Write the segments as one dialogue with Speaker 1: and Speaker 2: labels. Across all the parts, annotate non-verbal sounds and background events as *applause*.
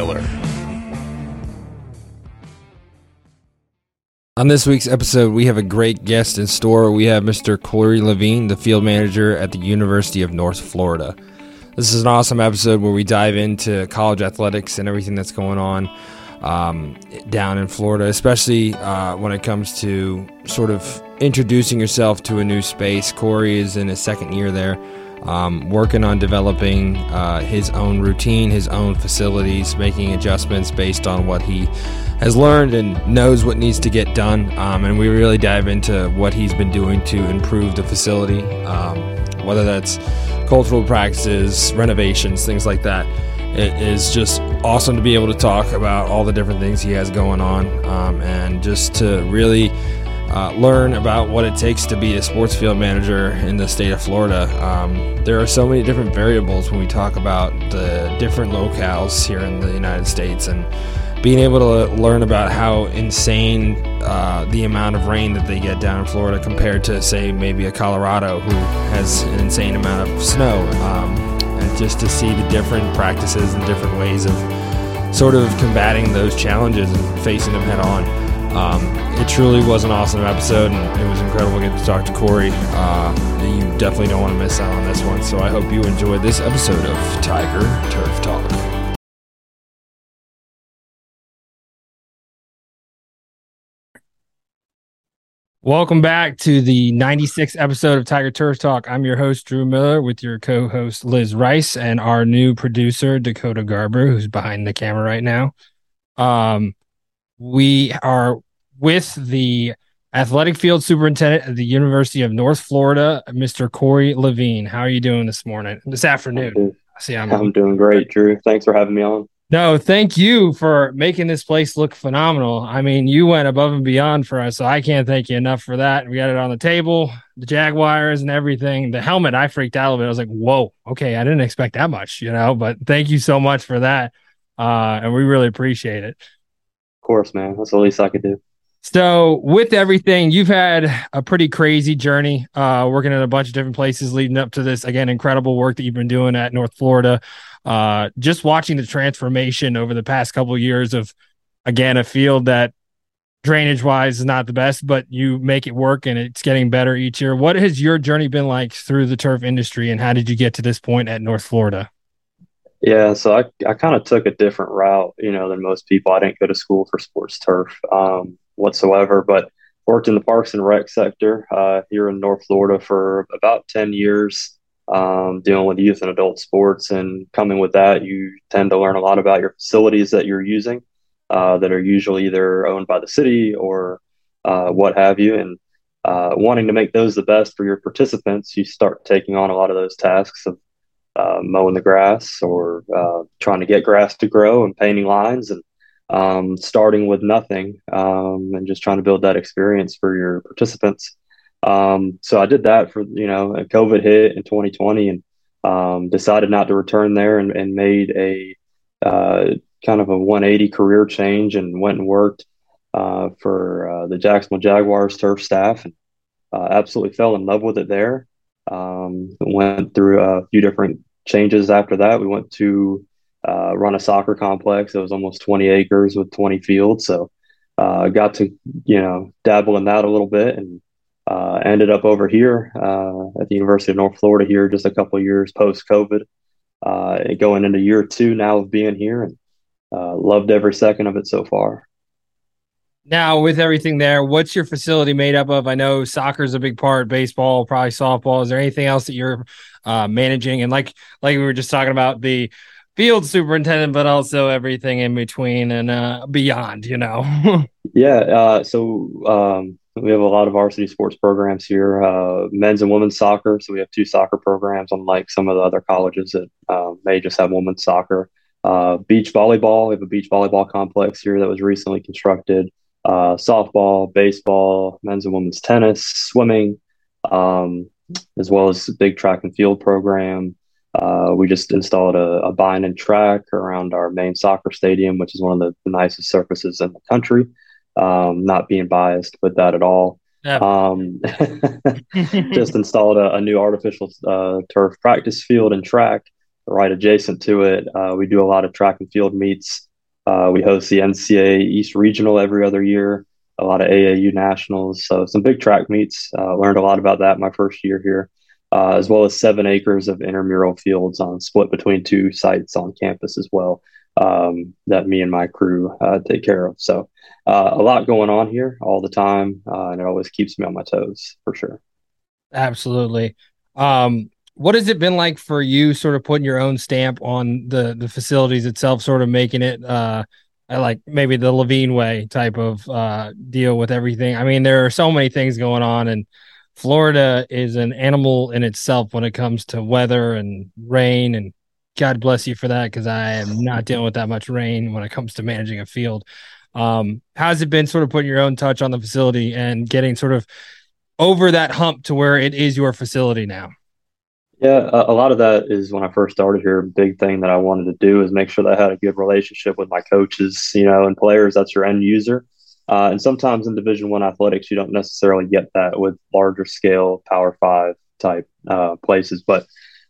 Speaker 1: Miller.
Speaker 2: On this week's episode, we have a great guest in store. We have Mr. Corey Levine, the field manager at the University of North Florida. This is an awesome episode where we dive into college athletics and everything that's going on um, down in Florida, especially uh, when it comes to sort of introducing yourself to a new space. Corey is in his second year there, um, working on developing uh, his own routine, his own facilities, making adjustments based on what he has learned and knows what needs to get done. Um, and we really dive into what he's been doing to improve the facility, um, whether that's cultural practices, renovations, things like that. It is just awesome to be able to talk about all the different things he has going on um, and just to really uh, learn about what it takes to be a sports field manager in the state of Florida. Um, there are so many different variables when we talk about the different locales here in the United States and being able to learn about how insane uh, the amount of rain that they get down in Florida compared to, say, maybe a Colorado who has an insane amount of snow, um, and just to see the different practices and different ways of sort of combating those challenges and facing them head on. Um, it truly was an awesome episode, and it was incredible getting to talk to Corey. Uh, you definitely don't want to miss out on this one, so I hope you enjoyed this episode of Tiger Turf Talk. Welcome back to the 96th episode of Tiger Turf Talk. I'm your host, Drew Miller, with your co host, Liz Rice, and our new producer, Dakota Garber, who's behind the camera right now. Um, we are with the athletic field superintendent at the University of North Florida, Mr. Corey Levine. How are you doing this morning, this afternoon?
Speaker 3: See, I'm, I'm doing great, Drew. Thanks for having me on.
Speaker 2: No, thank you for making this place look phenomenal. I mean, you went above and beyond for us, so I can't thank you enough for that. We got it on the table, the Jaguars and everything. The helmet, I freaked out a little bit. I was like, "Whoa, okay, I didn't expect that much," you know. But thank you so much for that, uh, and we really appreciate it.
Speaker 3: Course, man. That's the least I could do.
Speaker 2: So, with everything, you've had a pretty crazy journey, uh, working in a bunch of different places leading up to this. Again, incredible work that you've been doing at North Florida uh, just watching the transformation over the past couple of years of, again, a field that drainage wise is not the best, but you make it work and it's getting better each year. What has your journey been like through the turf industry and how did you get to this point at North Florida?
Speaker 3: Yeah, so I, I kind of took a different route, you know, than most people. I didn't go to school for sports turf um, whatsoever, but worked in the parks and rec sector uh, here in North Florida for about 10 years um, dealing with youth and adult sports. And coming with that, you tend to learn a lot about your facilities that you're using uh, that are usually either owned by the city or uh, what have you. And uh, wanting to make those the best for your participants, you start taking on a lot of those tasks of uh, mowing the grass or uh, trying to get grass to grow and painting lines and um, starting with nothing um, and just trying to build that experience for your participants. Um, so I did that for, you know, COVID hit in 2020 and um, decided not to return there and, and made a uh, kind of a 180 career change and went and worked uh, for uh, the Jacksonville Jaguars turf staff and uh, absolutely fell in love with it there. Um, went through a few different changes after that. We went to uh, run a soccer complex that was almost 20 acres with 20 fields. So uh, got to, you know, dabble in that a little bit and uh, ended up over here uh, at the University of North Florida here just a couple years post COVID, uh, going into year two now of being here, and uh, loved every second of it so far.
Speaker 2: Now, with everything there, what's your facility made up of? I know soccer is a big part, baseball, probably softball. Is there anything else that you're uh, managing? And like like we were just talking about the field superintendent, but also everything in between and uh, beyond. You know. *laughs*
Speaker 3: yeah. so um, we have a lot of varsity sports programs here, uh, men's and women's soccer. So we have two soccer programs, unlike some of the other colleges that uh, may just have women's soccer. Uh, beach volleyball, we have a beach volleyball complex here that was recently constructed. Uh, softball, baseball, men's and women's tennis, swimming, um, as well as a big track and field program. Uh, we just installed a, a Beynon track around our main soccer stadium, which is one of the, the nicest surfaces in the country um, not being biased with that at all. Um, *laughs* just installed a, a new artificial uh, turf practice field and track right adjacent to it. Uh, we do a lot of track and field meets Uh, we host the NCAA East Regional every other year, a lot of AAU nationals. So some big track meets. Uh, learned a lot about that my first year here, uh, as well as seven acres of intramural fields on split between two sites on campus as well um, that me and my crew uh, take care of. So uh, a lot going on here all the time, uh, and it always keeps me on my toes for sure.
Speaker 2: Absolutely. Um, what has it been like for you, sort of putting your own stamp on the the facilities itself, sort of making it uh, like maybe the Levine way type of uh, deal with everything? I mean, there are so many things going on, and Florida is an animal in itself when it comes to weather and rain and God bless you for that because I am not dealing with that much rain when it comes to managing a field. Um, how's it been sort of putting your own touch on the facility and getting sort of over that hump to where it is your facility now?
Speaker 3: Yeah, a, lot of that is when I first started here. Big thing that I wanted to do is make sure that I had a good relationship with my coaches, you know, and players. That's your end user. Uh, and sometimes in Division One athletics, you don't necessarily get that with larger scale Power Five type uh, places. But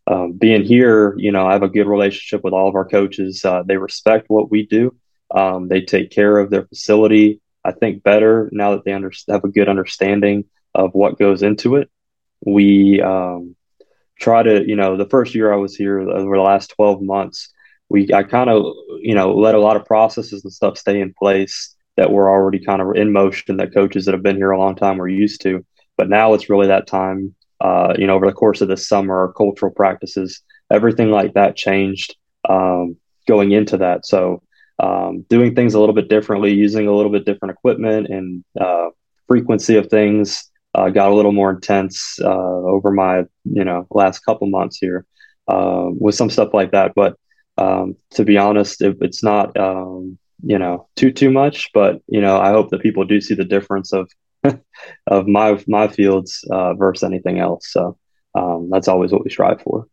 Speaker 3: um, being here, you know, I have a good relationship with all of our coaches. Uh, they respect what we do. Um, they take care of their facility. I think better now that they under- have a good understanding of what goes into it. We um, try to, you know, the first year I was here, over the last twelve months, we I kind of, you know, let a lot of processes and stuff stay in place that were already kind of in motion that coaches that have been here a long time were used to. But now it's really that time uh, you know, over the course of the summer, our cultural practices, everything like that changed um, going into that. So, um, doing things a little bit differently, using a little bit different equipment and uh, frequency of things uh, got a little more intense uh, over my, you know, last couple months here uh, with some stuff like that. But um, to be honest, it, it's not, um, you know, too too much. But you know, I hope that people do see the difference of *laughs* of my my fields uh, versus anything else. So um, that's always what we strive for.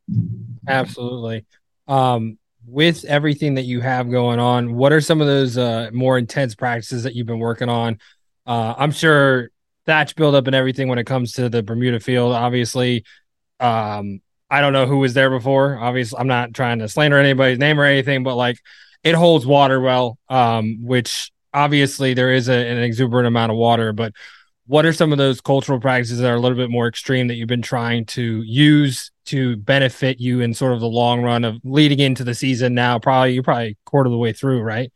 Speaker 2: Absolutely. Um, with everything that you have going on, what are some of those uh, more intense practices that you've been working on? Uh, I'm sure thatch buildup and everything when it comes to the Bermuda field. Obviously, um, I don't know who was there before. Obviously, I'm not trying to slander anybody's name or anything, but like it holds water well, um, which obviously there is a, an exuberant amount of water, but what are some of those cultural practices that are a little bit more extreme that you've been trying to use to benefit you in sort of the long run of leading into the season now probably you're probably quarter of the way through right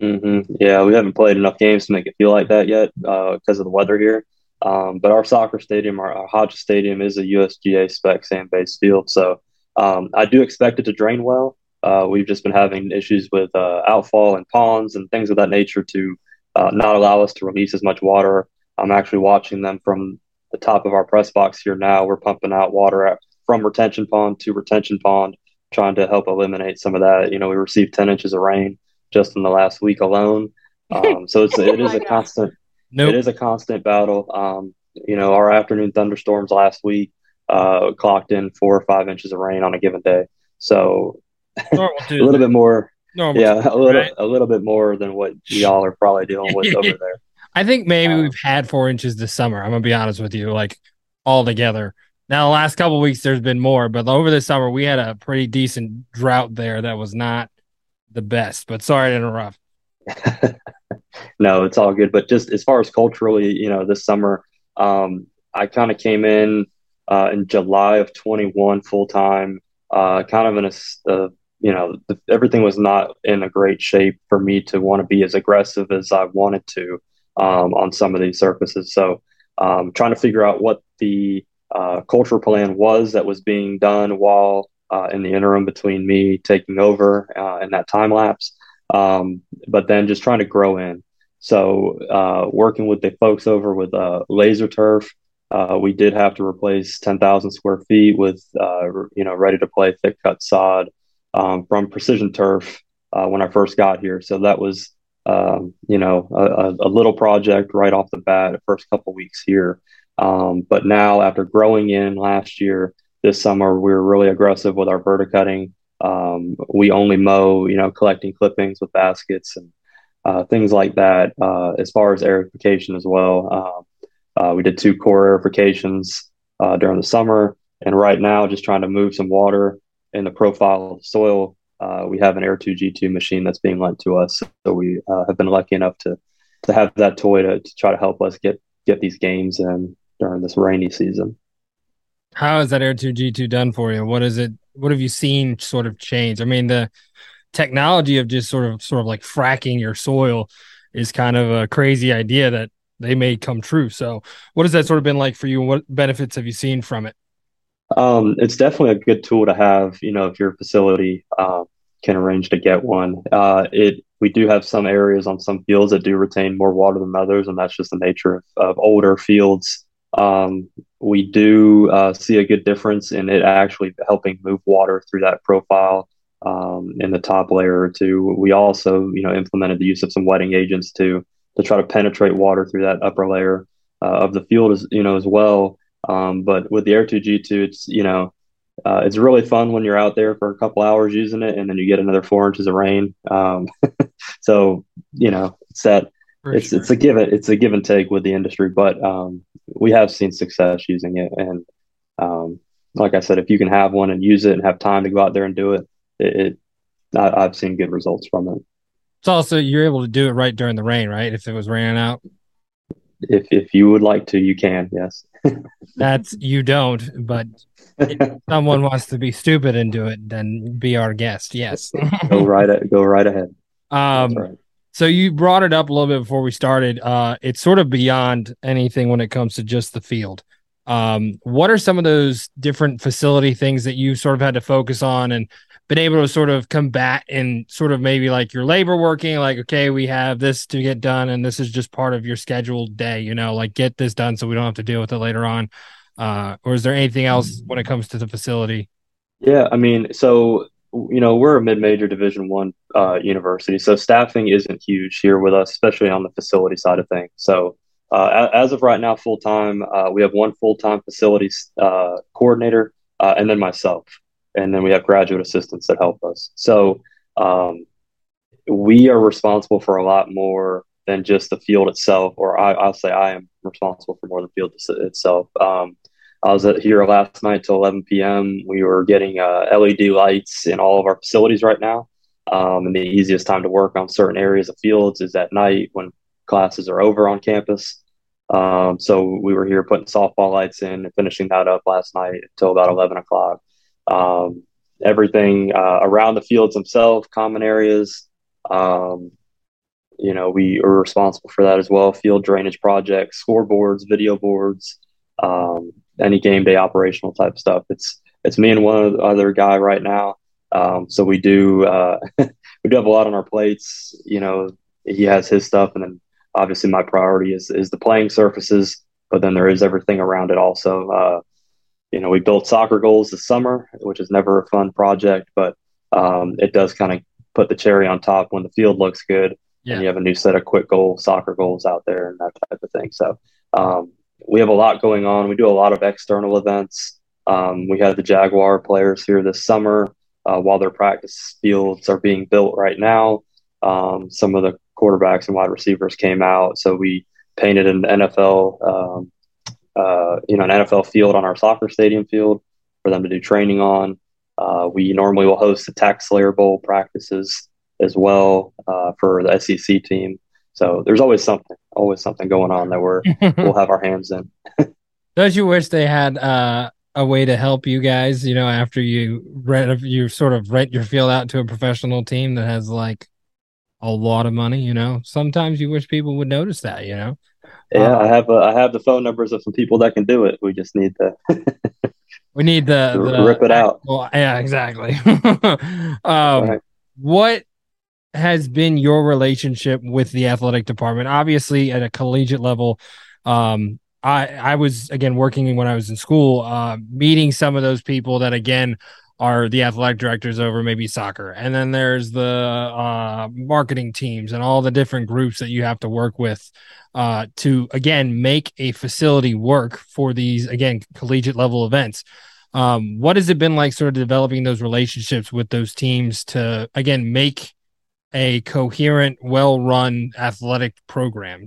Speaker 3: mm-hmm. yeah we haven't played enough games to make it feel like that yet uh, because of the weather here um, but our soccer stadium our, our hodges stadium is a usga spec sand based field so um, i do expect it to drain well uh, we've just been having issues with uh, outfall and ponds and things of that nature to uh, not allow us to release as much water I'm actually watching them from the top of our press box here now. We're pumping out water at, from retention pond to retention pond, trying to help eliminate some of that. You know, we received 10 inches of rain just in the last week alone. *laughs* Um, so it's, it is a constant, nope. it is a constant battle. Um, you know, our afternoon thunderstorms last week uh, clocked in four or five inches of rain on a given day. So *laughs* a little bit more, Normal yeah, a little, right? a little bit more than what y'all are probably dealing with over there. *laughs*
Speaker 2: I think maybe we've had four inches this summer. I'm gonna be honest with you, like all together. Now, the last couple weeks, there's been more, but over the summer, we had a pretty decent drought there that was not the best. But sorry to interrupt. *laughs*
Speaker 3: no, it's all good. But just as far as culturally, you know, this summer, um, I kind of came in uh, in July of 21 full time, uh, kind of in a, uh, you know, the, everything was not in a great shape for me to want to be as aggressive as I wanted to um, on some of these surfaces. So, um, trying to figure out what the uh, cultural plan was that was being done while uh, in the interim between me taking over uh, and that time lapse, um, but then just trying to grow in. So, uh, working with the folks over with uh, Laser Turf, uh, we did have to replace 10,000 square feet with, you know, ready to play thick cut sod um, from Precision Turf when I first got here. So that was um, you know, a, a, little project right off the bat, the first couple weeks here. Um, but now, after growing in last year, this summer we were really aggressive with our verticutting. Um, we only mow, you know, collecting clippings with baskets and uh, things like that. Uh, as far as aerification as well, um, uh, we did two core aerifications uh, during the summer, and right now just trying to move some water in the profile of the soil uh, we have an Air 2 G2 machine that's being lent to us. So we uh, have been lucky enough to to have that toy to, to try to help us get get these games in during this rainy season.
Speaker 2: How is that Air 2 G2 done for you? What is it? What have you seen sort of change? I mean, the technology of just sort of sort of like fracking your soil is kind of a crazy idea that they may come true. So, what has that sort of been like for you? What benefits have you seen from it?
Speaker 3: Um, it's definitely a good tool to have. You know, if your facility uh, can arrange to get one, uh, it we do have some areas on some fields that do retain more water than others, and that's just the nature of, of older fields. Um, we do uh, see a good difference in it actually helping move water through that profile um, in the top layer or two. We also, you know, implemented the use of some wetting agents to to try to penetrate water through that upper layer uh, of the field, as you know, as well. Um, but with the Air 2 G2, it's you know, uh, it's really fun when you're out there for a couple hours using it, and then you get another four inches of rain. Um, *laughs* so you know, it's that. For it's sure. it's a give it it's a give and take with the industry, but um, we have seen success using it, and um, like I said, if you can have one and use it and have time to go out there and do it, it, it I, have seen good results from it.
Speaker 2: It's also you're able to do it right during the rain, right? If it was raining out.
Speaker 3: If if you would like to, you can. Yes. *laughs*
Speaker 2: That's you don't, but if someone wants to be stupid and do it, then be our guest. Yes.
Speaker 3: go right. Go right ahead.
Speaker 2: Um. So you brought it up a little bit before we started. Uh, it's sort of beyond anything when it comes to just the field. Um, what are some of those different facility things that you sort of had to focus on and been able to sort of combat and sort of maybe like your labor working like okay we have this to get done and this is just part of your scheduled day you know like get this done so we don't have to deal with it later on uh, or is there anything else when it comes to the facility
Speaker 3: yeah i mean so you know we're a mid-major division one uh, university so staffing isn't huge here with us especially on the facility side of things so uh, as of right now full time uh, we have one full-time facilities uh, coordinator uh, and then myself and then we have graduate assistants that help us. So um, we are responsible for a lot more than just the field itself, or I, will say I am responsible for more than the field itself. Um, I was here last night till 11 p.m. We were getting uh, LED lights in all of our facilities right now. Um, and the easiest time to work on certain areas of fields is at night when classes are over on campus. Um, so we were here putting softball lights in and finishing that up last night until about 11 o'clock um, everything uh, around the fields themselves, common areas. Um, you know, we are responsible for that as well. Field drainage projects, scoreboards, video boards, um, any game day operational type stuff. It's it's me and one other guy right now. Um, so we do uh, *laughs* we do have a lot on our plates. You know, he has his stuff, and then obviously my priority is is the playing surfaces. But then there is everything around it also. Uh, you know, we built soccer goals this summer, which is never a fun project, but um, it does kind of put the cherry on top when the field looks good yeah. and you have a new set of quick goal soccer goals out there and that type of thing. So um, we have a lot going on. We do a lot of external events. Um, we had the Jaguar players here this summer uh, while their practice fields are being built right now. Um, some of the quarterbacks and wide receivers came out, so we painted an NFL um, uh, you know, an NFL field on our soccer stadium field for them to do training on. Uh, we normally will host the TaxSlayer Bowl practices as well uh, for the SEC team. So there's always something, always something going on that we're *laughs* we'll have our hands in. *laughs*
Speaker 2: Don't you wish they had uh, a way to help you guys? You know, after you rent, you sort of rent your field out to a professional team that has like a lot of money. You know, sometimes you wish people would notice that. You know.
Speaker 3: Yeah, I have uh, I have the phone numbers of some people that can do it. We just need to. *laughs*
Speaker 2: we need the, the,
Speaker 3: rip it out.
Speaker 2: Well, yeah, exactly. um, right. What has been your relationship with the athletic department? Obviously, at a collegiate level, um, I I was again working when I was in school, uh, meeting some of those people that again are the athletic directors over maybe soccer, and then there's the uh, marketing teams and all the different groups that you have to work with uh, to again make a facility work for these again collegiate level events. Um, what has it been like, sort of developing those relationships with those teams to again make a coherent, well-run athletic program?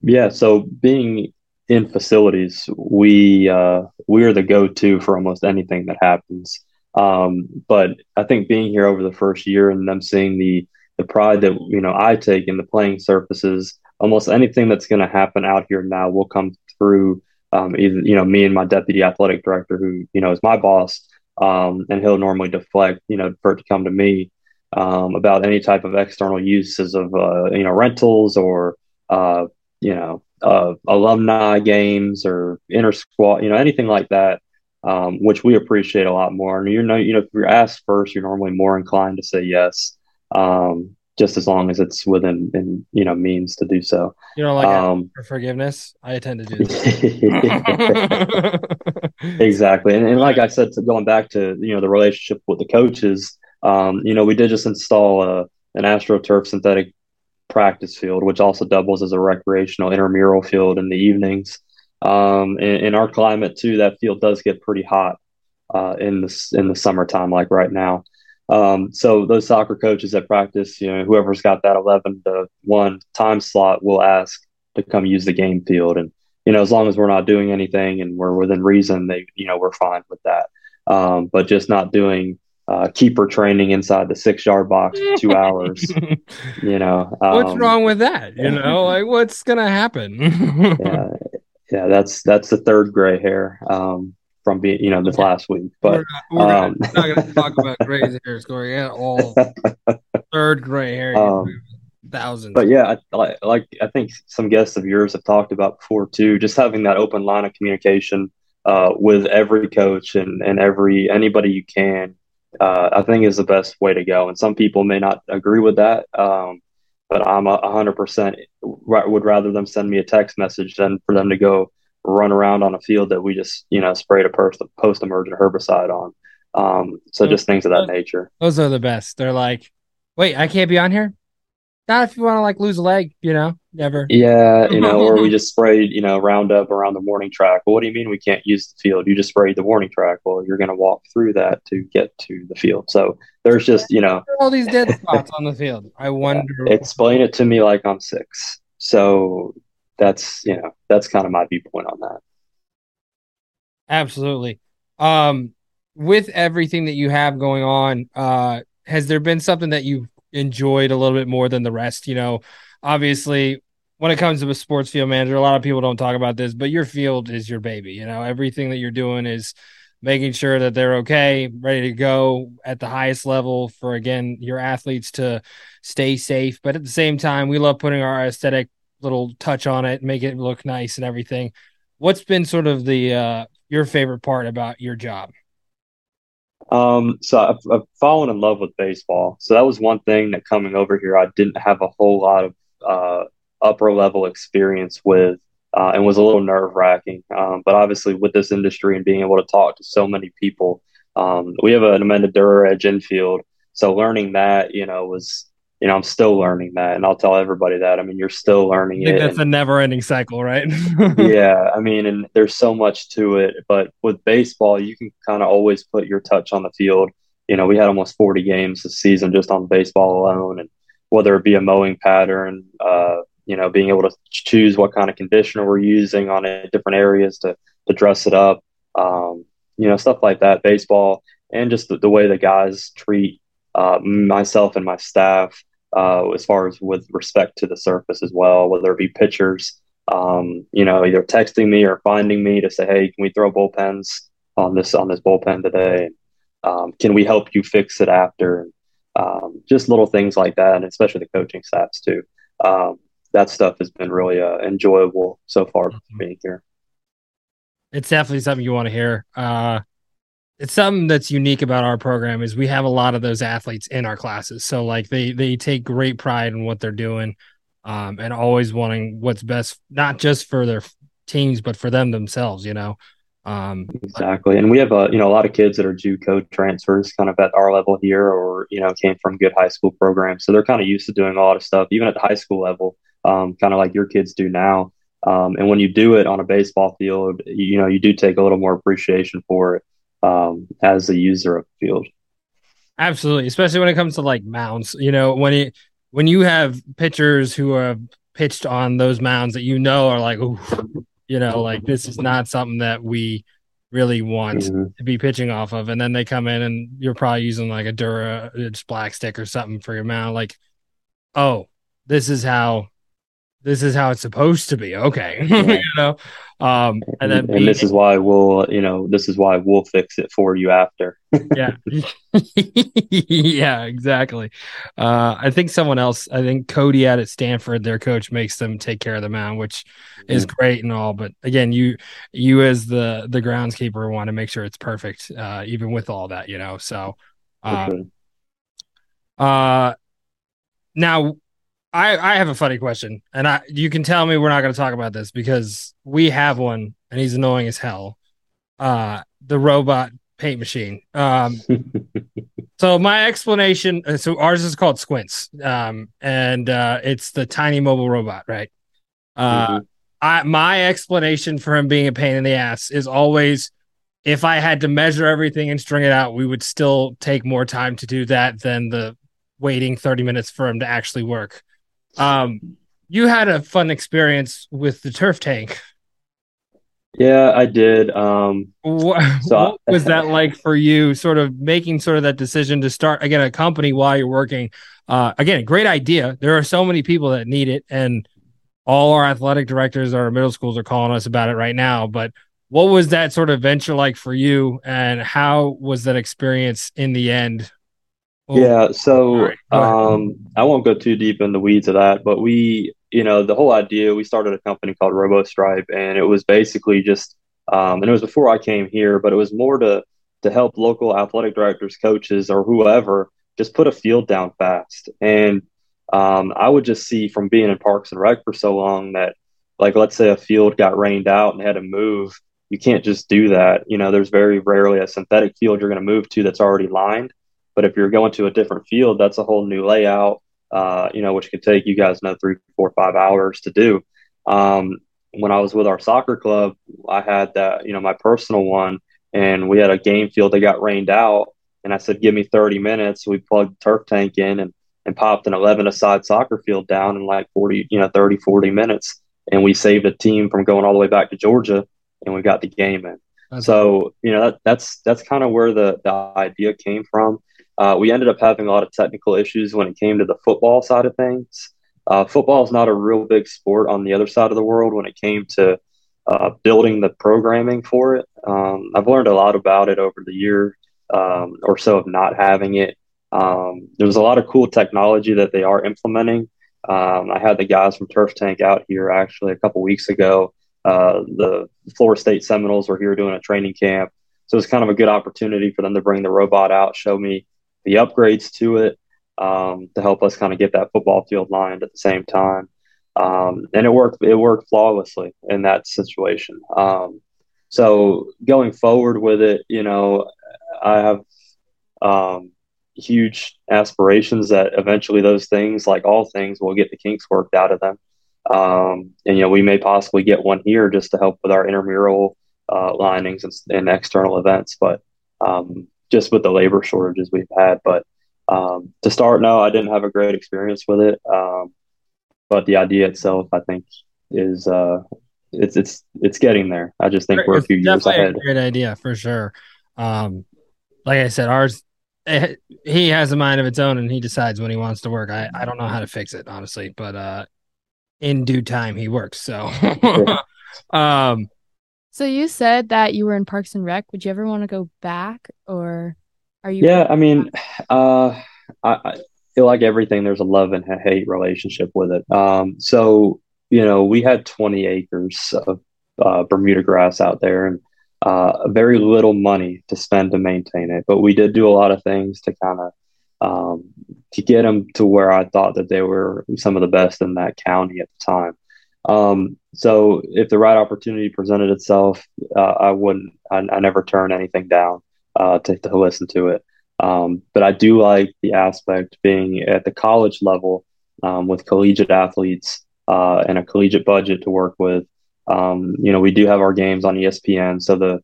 Speaker 3: Yeah, so being in facilities, we uh, we are the go-to for almost anything that happens. Um, but I think being here over the first year and them seeing the the pride that you know I take in the playing surfaces, almost anything that's going to happen out here now will come through um, either you know me and my deputy athletic director, who you know is my boss, um, and he'll normally deflect you know for it to come to me um, about any type of external uses of uh, you know rentals or uh, you know uh, alumni games or inter squad, you know anything like that um, which we appreciate a lot more. And you know, you know, if you're asked first, you're normally more inclined to say yes, um, just as long as it's within in, you know means to do so.
Speaker 2: You know, like um, for forgiveness, I tend to do *laughs*
Speaker 3: exactly, and, and like I said, going back to you know the relationship with the coaches, um, you know, we did just install a, an AstroTurf synthetic practice field, which also doubles as a recreational intramural field in the evenings. Um, in, in, our climate too, that field does get pretty hot uh, in the in the summertime, like right now. Um, so those soccer coaches that practice, you know, whoever's got that eleven to one time slot will ask to come use the game field, and you know, as long as we're not doing anything and we're within reason, they, you know, we're fine with that. Um, but just not doing uh, keeper training inside the six yard box for two hours. *laughs* you know,
Speaker 2: um, what's wrong with that? You know, like what's gonna happen?
Speaker 3: yeah, *laughs* yeah, that's that's the third gray hair um, from being you know this last week. But
Speaker 2: we're not, um, not going to talk about *laughs* gray hair scoring at all. third gray hair, um, thousands.
Speaker 3: But yeah, I, like I think some guests of yours have talked about before too. Just having that open line of communication uh, with every coach and and every anybody you can. Uh, I think is the best way to go. And some people may not agree with that. Um, but I'm a hundred percent would rather them send me a text message than for them to go run around on a field that we just you know sprayed a post emergent herbicide on. Um, so just things of that nature.
Speaker 2: Those are the best. They're like, wait, I can't be on here. Not if you want to like lose a leg, you know, never.
Speaker 3: Yeah, you know, or we *laughs* just sprayed, you know, Roundup around the warning track. Well, what do you mean we can't use the field? You just sprayed the warning track. Well, you're going to walk through that to get to the field. So there's just, you know,
Speaker 2: all these dead *laughs* spots on the field. I wonder.
Speaker 3: Yeah, explain it to me like I'm six. So that's, you know, that's kind of my viewpoint on that.
Speaker 2: Absolutely. Um, with everything that you have going on, uh, has there been something that you enjoyed a little bit more than the rest. You know, obviously, when it comes to a sports field manager, a lot of people don't talk about this, but your field is your baby. You know, everything that you're doing is making sure that they're okay, ready to go at the highest level for again your athletes to stay safe. But at the same time, we love putting our aesthetic little touch on it, make it look nice and everything. What's been sort of the uh, your favorite part about your job?
Speaker 3: Um, so I've, I've, fallen in love with baseball. So that was one thing that coming over here, I didn't have a whole lot of uh, upper level experience with, uh, and was a little nerve wracking. Um, but obviously, with this industry and being able to talk to so many people, um, we have an Amanda DuraEdge infield. So learning that, you know, was you know, I'm still learning that, and I'll tell everybody that. I mean, you're still learning
Speaker 2: it.
Speaker 3: That's
Speaker 2: a never-ending cycle, right? *laughs*
Speaker 3: yeah, I mean, and there's so much to it. But with baseball, you can kind of always put your touch on the field. You know, we had almost 40 games this season just on baseball alone, and whether it be a mowing pattern, uh, you know, being able to choose what kind of conditioner we're using on it, different areas to to dress it up, um, you know, stuff like that. Baseball and just the, the way the guys treat uh, myself and my staff uh, as far as with respect to the surface as well, whether it be pitchers, um, you know, either texting me or finding me to say, hey, can we throw bullpens on this on this bullpen today? Um, can we help you fix it after? Um, just little things like that, and especially the coaching staffs too. Um, that stuff has been really uh, enjoyable so far mm-hmm. being here.
Speaker 2: It's definitely something you want to hear. Uh, it's something that's unique about our program is we have a lot of those athletes in our classes. So like they they take great pride in what they're doing, um, and always wanting what's best, not just for their teams, but for them themselves. You know. Um,
Speaker 3: exactly, and we have a you know a lot of kids that are JUCO transfers, kind of at our level here, or you know came from good high school programs, so they're kind of used to doing a lot of stuff, even at the high school level, um, kind of like your kids do now. Um, and when you do it on a baseball field, you, know you do take a little more appreciation for it um, as a user of the field.
Speaker 2: Absolutely, especially when it comes to like mounds. You know, when it when you have pitchers who have pitched on those mounds that you know are like, you know, like this is not something that we really want mm-hmm. to be pitching off of. And then they come in and you're probably using like a DuraEdge black stick or something for your mount. Like, oh, this is how this is how it's supposed to be. Okay. Yeah. *laughs* you know? Um and then
Speaker 3: and this is why we'll you know, this is why we'll fix it for you after. *laughs*
Speaker 2: yeah. *laughs* yeah, exactly. Uh I think someone else, I think Cody at at Stanford, their coach makes them take care of the mound, which is great and all. But again, you you as the the groundskeeper want to make sure it's perfect, uh, even with all that, you know. So uh, uh now I, I have a funny question, and I you can tell me we're not going to talk about this because we have one, and he's annoying as hell. Uh, the robot paint machine. Um, *laughs* so my explanation. Uh, so ours is called Squints, um, and uh, it's the tiny mobile robot, right? Uh, mm-hmm. I my explanation for him being a pain in the ass is always if I had to measure everything and string it out, we would still take more time to do that than the waiting 30 minutes for him to actually work. Um, you had a fun experience with the turf tank.
Speaker 3: Yeah, I did. Um,
Speaker 2: what, *laughs* so what was that like for you? Sort of making sort of that decision to start again a company while you're working. Uh, again, great idea. There are so many people that need it, and all our athletic directors, our middle schools are calling us about it right now. But what was that sort of venture like for you, and how was that experience in the end
Speaker 3: well, yeah, so right, um, I won't go too deep in the weeds of that, but we, you know, the whole idea, we started a company called RoboStripe, and it was basically just, um, and it was before I came here, but it was more to to help local athletic directors, coaches, or whoever just put a field down fast. And um, I would just see from being in Parks and Rec for so long that, like, let's say a field got rained out and had to move, you can't just do that. You know, there's very rarely a synthetic field you're going to move to that's already lined but if you're going to a different field, that's a whole new layout, uh, you know, which could take you guys know three, four, five hours to do. Um, when I was with our soccer club, I had that, you know, my personal one, and we had a game field that got rained out. And I said, give me 30 minutes. We plugged the turf tank in and, and popped an 11 aside soccer field down in like 40, you know, 30, 40 minutes. And we saved a team from going all the way back to Georgia and we got the game in. That's so, you know, that, that's, that's kind of where the, the idea came from. Uh, we ended up having a lot of technical issues when it came to the football side of things. Uh, football is not a real big sport on the other side of the world when it came to uh, building the programming for it. Um, I've learned a lot about it over the year um, or so of not having it. Um, there's a lot of cool technology that they are implementing. Um, I had the guys from Turf Tank out here actually a couple weeks ago. Uh, the Florida State Seminoles were here doing a training camp. So it's kind of a good opportunity for them to bring the robot out, show me the upgrades to it um, to help us kind of get that football field lined at the same time. Um, and it worked. It worked flawlessly in that situation. Um, so going forward with it, you know, I have um, huge aspirations that eventually those things, like all things, will get the kinks worked out of them. Um, and you know, we may possibly get one here just to help with our intramural uh, linings and, and, external events. But um, just with the labor shortages we've had. But um, to start, no, I didn't have a great experience with it. Um, but the idea itself, I think, is uh, it's it's it's getting there. I just think we're a few years ahead.
Speaker 2: great idea for sure. Um, like I said, ours eh, he has a mind of its own and he decides when he wants to work. I, I don't know how to fix it honestly, but uh, in due time he works. So, *laughs* um,
Speaker 4: so you said that you were in Parks and Rec. Would you ever want to go back, or are you?
Speaker 3: Yeah, I mean, *sighs* uh, I, I, feel like everything. There's a love and hate relationship with it. Um, so you know, we had 20 acres of uh, Bermuda grass out there, and uh, very little money to spend to maintain it. But we did do a lot of things to kind of um, to get them to where I thought that they were some of the best in that county at the time. Um, so if the right opportunity presented itself, uh, I wouldn't, I, I, never turn anything down uh, to, to listen to it. Um, but I do like the aspect being at the college level um, with collegiate athletes uh, and a collegiate budget to work with. Um, you know, we do have our games on ESPN, so the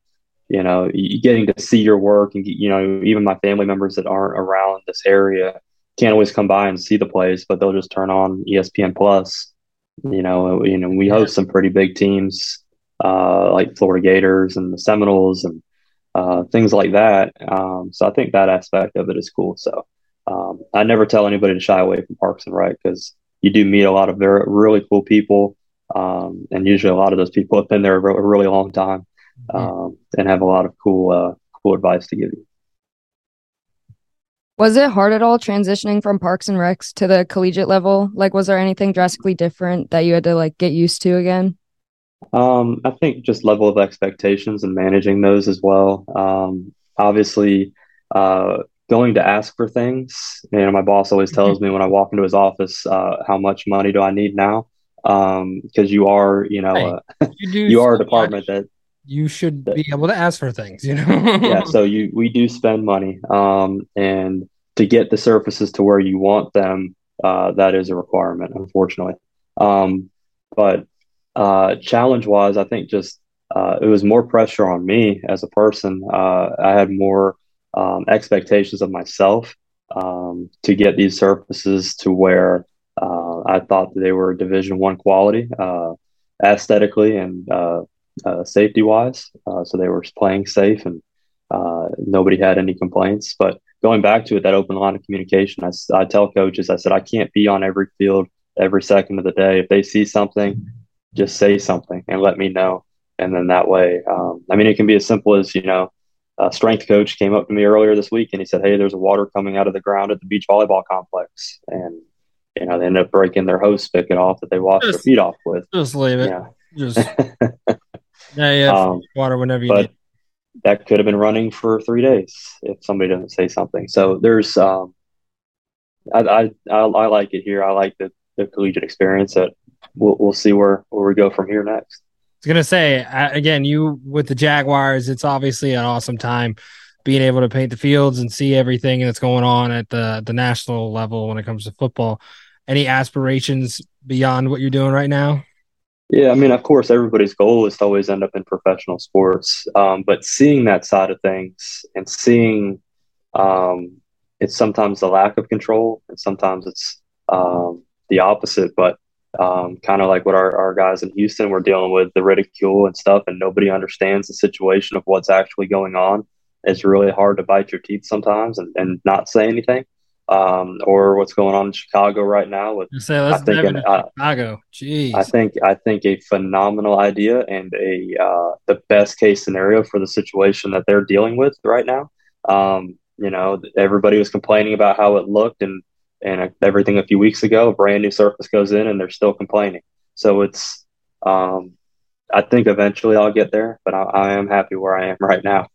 Speaker 3: you know getting to see your work and you know even my family members that aren't around this area can't always come by and see the plays, but they'll just turn on ESPN Plus you know, you know, we host some pretty big teams uh, like Florida Gators and the Seminoles and uh, things like that. Um, so I think that aspect of it is cool. So um, I never tell anybody to shy away from Parks and Rec because you do meet a lot of very really cool people, um, and usually a lot of those people have been there a, a really long time mm-hmm. um, and have a lot of cool uh, cool advice to give you.
Speaker 5: Was it hard at all transitioning from Parks and Recs to the collegiate level? Like, was there anything drastically different that you had to like get used to again?
Speaker 3: Um, I think just level of expectations and managing those as well. Um, obviously, uh, going to ask for things. You know, my boss always tells mm-hmm. me when I walk into his office, uh, how much money do I need now? Because um, you are, you know, hey, uh, you, *laughs* you are a department that
Speaker 2: you should be able to ask for things. You know. *laughs*
Speaker 3: yeah. So you we do spend money, um, and to get the surfaces to where you want them, uh, that is a requirement, unfortunately. Um, but uh, challenge wise, I think just uh, it was more pressure on me as a person. Uh, I had more um, expectations of myself um, to get these surfaces to where uh, I thought they were Division One quality, uh, aesthetically and uh, safety wise. so they were playing safe and nobody had any complaints. But going back to it, that open line of communication, I, I tell coaches, I said, I can't be on every field every second of the day. If they see something, just say something and let me know. And then that way, um, I mean, it can be as simple as, you know, a strength coach came up to me earlier this week and he said, Hey, there's a water coming out of the ground at the beach volleyball complex. And, you know, they ended up breaking their hose spigot off that they washed just, their feet off with.
Speaker 2: Just leave it. Yeah. Just, *laughs* yeah, yeah. Um, water whenever you need.
Speaker 3: That could have been running for three days if somebody doesn't say something. So there's, um, I, I, I, I like it here. I like the, the collegiate experience that we'll, we'll see where, where we go from here next.
Speaker 2: I was gonna say again, you with the Jaguars, it's obviously an awesome time being able to paint the fields and see everything that's going on at the the national level when it comes to football. Any aspirations beyond what you're doing right now?
Speaker 3: Yeah, I mean, of course, everybody's goal is to always end up in professional sports. Um, but seeing that side of things and seeing um, it's sometimes the lack of control and sometimes it's um, the opposite. But um, kind of like what our, our guys in Houston were dealing with the ridicule and stuff, and nobody understands the situation of what's actually going on. It's really hard to bite your teeth sometimes and, and not say anything. Um, or what's going on in Chicago right now with
Speaker 2: say, I think an, uh, Chicago. Jeez.
Speaker 3: I think I think a phenomenal idea and a uh, the best case scenario for the situation that they're dealing with right now. Um, you know, everybody was complaining about how it looked and and everything a few weeks ago, a brand new surface goes in and they're still complaining. So it's, um, I think eventually I'll get there, but I, I am happy where I am *laughs* right now.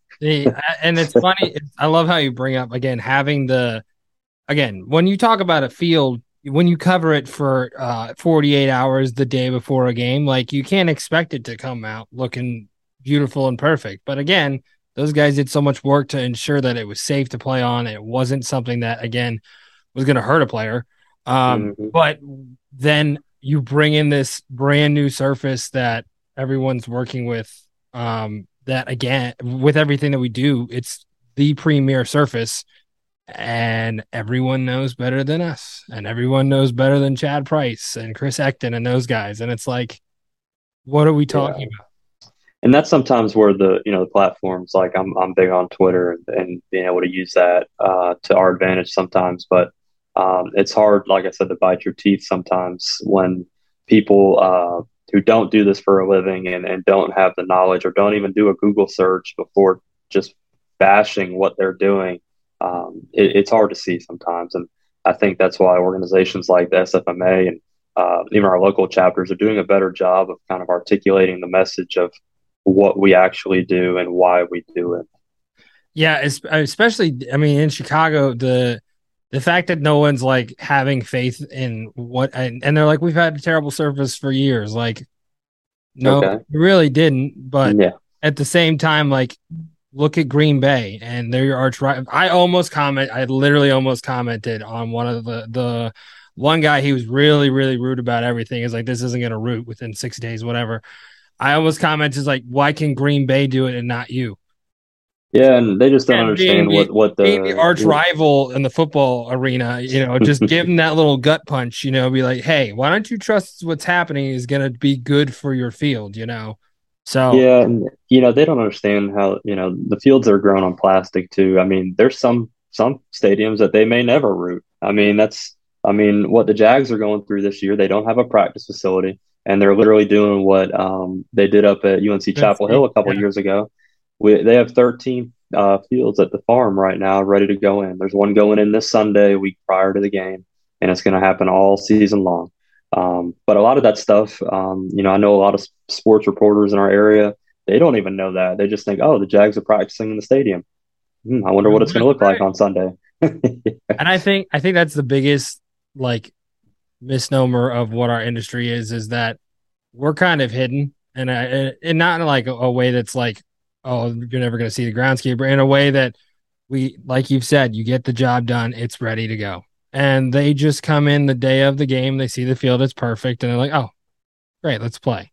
Speaker 2: and it's funny. I love how you bring up again having the, again, when you talk about a field, when you cover it for uh, 48 hours the day before a game, like you can't expect it to come out looking beautiful and perfect. But again, those guys did so much work to ensure that it was safe to play on. It wasn't something that, again, was going to hurt a player. Um, mm-hmm. But then you bring in this brand new surface that everyone's working with. Um, that again, with everything that we do, it's the premier surface, and everyone knows better than us, and everyone knows better than Chad Price and Chris Ecton and those guys. And it's like, what are we talking yeah. about?
Speaker 3: and that's sometimes where the you know the platforms like I'm I'm big on Twitter and, being able to use that uh, to our advantage sometimes, but um, it's hard, like I said, to bite your teeth sometimes when people uh, who don't do this for a living and, and don't have the knowledge or don't even do a Google search before just bashing what they're doing. Um, it, it's hard to see sometimes. And I think that's why organizations like the STMA and uh, even our local chapters are doing a better job of kind of articulating the message of what we actually do and why we do it.
Speaker 2: Yeah, especially I mean in Chicago, the the fact that no one's like having faith in what and, and they're like we've had a terrible service for years like no okay. really didn't but yeah. at the same time like look at green bay and they're your arch right i almost comment i literally almost commented on one of the the one guy he was really really rude about everything is like this isn't going to root within six days whatever i almost commented is like why can green bay do it and not you
Speaker 3: yeah, and they just don't and understand what what the,
Speaker 2: the arch rival in the football arena. You know, just *laughs* give them that little gut punch. You know, be like, hey, why don't you trust what's happening is going to be good for your field? You know. So
Speaker 3: Yeah, and you know they don't understand how you know the fields are grown on plastic too. I mean, there's some some stadiums that they may never root. I mean, that's I mean what the Jags are going through this year. They don't have a practice facility, and they're literally doing what um, they did up at UNC Chapel Hill a couple
Speaker 2: yeah.
Speaker 3: years ago. We, they have 13 uh, fields at the farm right now, ready to go in. There's one going in this Sunday, week prior to the game, and it's going to happen all season long. Um, but a lot of that stuff, um, you know, I know a lot of sports reporters in our area. They don't even know that. They just think, oh, the Jags are practicing in the stadium. Hmm, I wonder what it's going to look like on Sunday. *laughs*
Speaker 2: and I think I think that's the biggest like misnomer of what our industry is is that we're kind of hidden and I, and not in like a, a way that's like oh you're never going to see the groundskeeper in a way that we like you've said you get the job done it's ready to go and they just come in the day of the game they see the field it's perfect and they're like oh great let's play.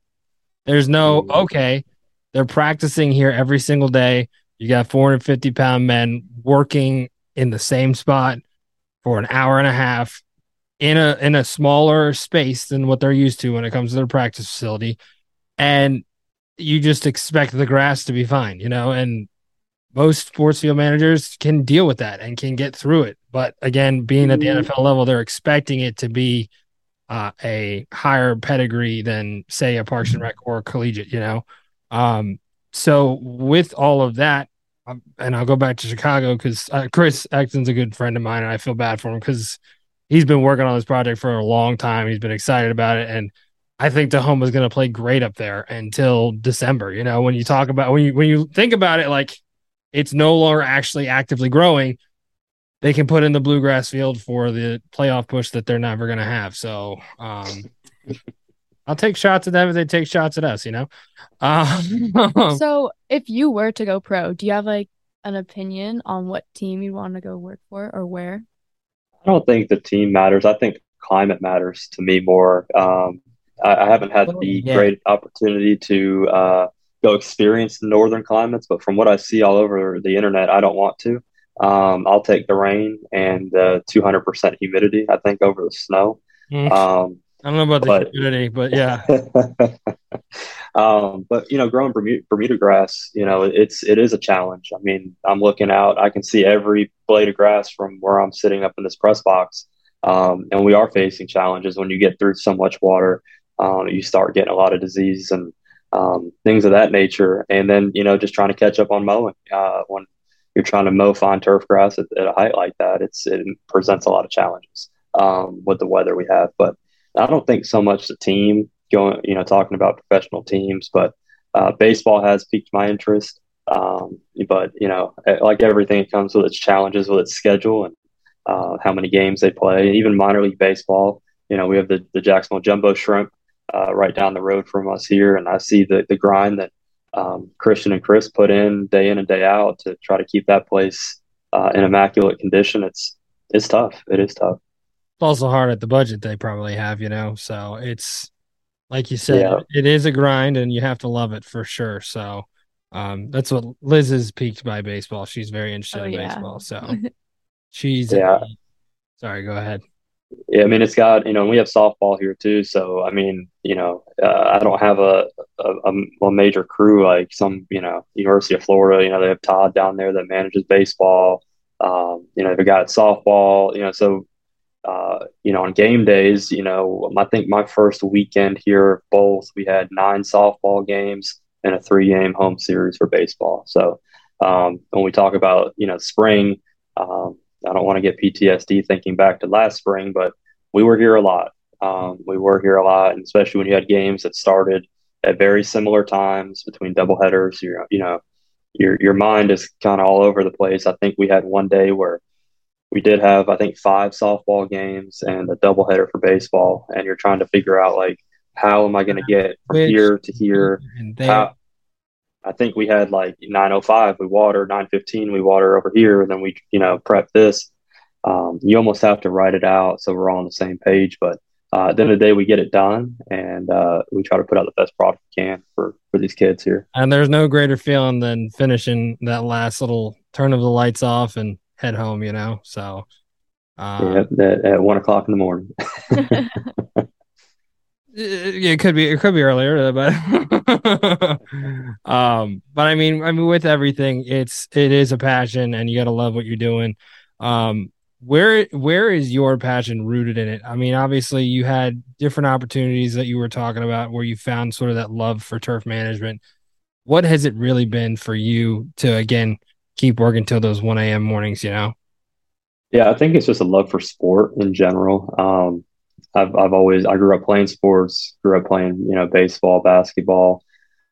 Speaker 2: There's no okay they're practicing here every single day. You got 450 pound men working in the same spot for an hour and a half in a in a smaller space than what they're used to when it comes to their practice facility and you just expect the grass to be fine you know and most sports field managers can deal with that and can get through it but again being at the NFL level they're expecting it to be uh, a higher pedigree than say a Parks and Rec or collegiate you know um so with all of that um, and I'll go back to Chicago because uh, Chris Exton's a good friend of mine, and I feel bad for him because he's been working on this project for a long time. He's been excited about it, and I think Tahoma is going to play great up there until December. You know, when you talk about when you when you think about it, like it's no longer actually actively growing. They can put in the bluegrass field for the playoff push that they're never going to have. So, um, *laughs* I'll take shots at them if they take shots at us. You know. Um, *laughs*
Speaker 4: So, if you were to go pro, do you have like an opinion on what team you want to go work for or where?
Speaker 3: I don't think the team matters. I think climate matters to me more. Um, I, I haven't had the
Speaker 2: yeah.
Speaker 3: great opportunity to uh, go experience the northern climates, but from what I see all over the internet, I don't want to. Um, I'll take the rain and the 200% humidity, I think, over the snow.
Speaker 2: Mm.
Speaker 3: Um,
Speaker 2: I don't know about the
Speaker 3: but-
Speaker 2: humidity, but yeah. *laughs*
Speaker 3: um, but you know, growing Bermuda, Bermuda grass, you know, it's it is a challenge. I mean, I'm looking out, I can see every blade of grass from where I'm sitting up in this press box, um, and we are facing challenges when you get through so much water. Um, you start getting a lot of disease and um, things of that nature, and then you know, just trying to catch up on mowing uh, when you're trying to mow fine turf grass at, at a height like that. It's it presents a lot of challenges um, with the weather we have, but. I don't think so much the team going, you know, talking about professional teams, but uh, baseball has piqued my interest. Um, but you know, like everything, it comes with its challenges, with its schedule and uh, how many games they play. Even minor league baseball, you know, we have the the Jacksonville Jumbo Shrimp uh, right down the road from us here, and I see the the grind that um, Christian and Chris put in day in and day out to try to keep that place uh, in immaculate condition. It's it's tough. It is tough.
Speaker 2: It's also hard at the budget they probably have, you know. So it's like you said,
Speaker 3: Yeah.
Speaker 2: it is a grind and you have to love it for sure. So um that's what Liz is piqued by baseball. She's very interested
Speaker 4: Oh,
Speaker 2: in
Speaker 4: yeah.
Speaker 2: baseball. So *laughs* she's
Speaker 3: Yeah.
Speaker 2: sorry, go ahead.
Speaker 3: Yeah, I mean, it's got, you know, we have softball here too. So, I mean, you know, uh, I don't have a, a, a major crew like some, you know, University of Florida, you know, they have Todd down there that manages baseball. Um, you know, they've got softball, you know, so, uh, you know, on game days, you know, I think my first weekend here, both, we had nine softball games and a three game home series for baseball. So, um, when we talk about, you know, spring, um, I don't want to get PTSD thinking back to last spring, but we were here a lot. Um, we were here a lot, and especially when you had games that started at very similar times between doubleheaders. You you know, your your mind is kind of all over the place. I think we had one day where we did have I think five softball games and a doubleheader for baseball, and you're trying to figure out like how am I going to get from
Speaker 2: Which-
Speaker 3: here to here? How, I think we had like 905 we water, 915 we water over here, and then we you know prep this. Um, you almost have to write it out so we're all on the same page. But uh, at the end of the day, we get it done, and uh, we try to put out the best product we can for for these kids here.
Speaker 2: and there's no greater feeling than finishing that last little turn of the lights off and head home, you know. So uh
Speaker 3: yeah, at, at one o'clock in the morning. *laughs* *laughs*
Speaker 2: it could be it could be earlier but *laughs* um but i mean i mean with everything it's it is a passion and you got to love what you're doing. Um where where is your passion rooted in it? I mean obviously you had different opportunities that you were talking about where you found sort of that love for turf management. What has it really been for you to again keep working till those 1 a.m mornings you know?
Speaker 3: Yeah i think it's just a love for sport in general. Um I've I've always I grew up playing sports, grew up playing you know baseball, basketball,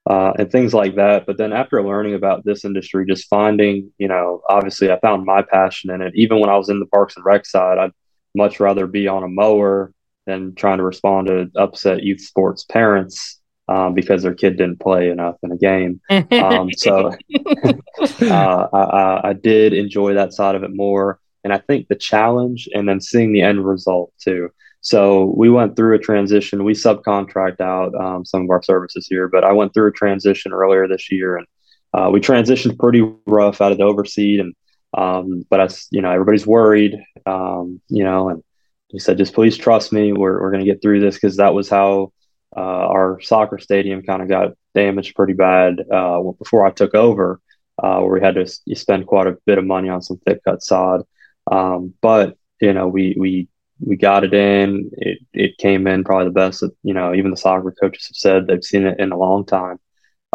Speaker 3: uh, and things like that. But then after learning about this industry, just finding you know obviously I found my passion in it. Even when I was in the Parks and Rec side, I'd much rather be on a mower than trying to respond to upset youth sports parents. Um, because their kid didn't play enough in a game. Um, *laughs* so *laughs* uh, I, I did enjoy that side of it more. And I think the challenge and then seeing the end result too. So we went through a transition. We subcontract out um, some of our services here, but I went through a transition earlier this year, and uh, we transitioned pretty rough out of the overseed. And um, but I, you know, everybody's worried, um, you know, and he said, just please trust me. We're we're going to get through this because that was how uh, our soccer stadium kind of got damaged pretty bad uh, before I took over, uh, where we had to spend quite a bit of money on some thick cut sod. Um, but you know, we we we got it in. It it came in probably the best that you know even the soccer coaches have said they've seen it in a long time.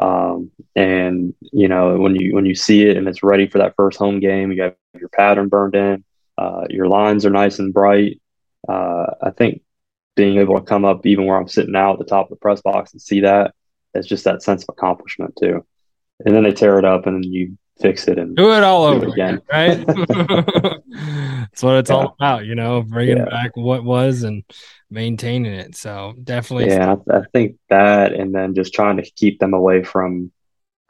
Speaker 3: Um, and you know when you when you see it and it's ready for that first home game, you have your pattern burned in. Uh, your lines are nice and bright. Uh, I think being able to come up even where I'm sitting now at the top of the press box and see that it's just that sense of accomplishment too. And then they tear it up and you fix it and
Speaker 2: do it all over again, again right? *laughs* That's what it's yeah. all about, you know, bringing yeah. back what was and maintaining it. So definitely,
Speaker 3: yeah, I, I think that, and then just trying to keep them away from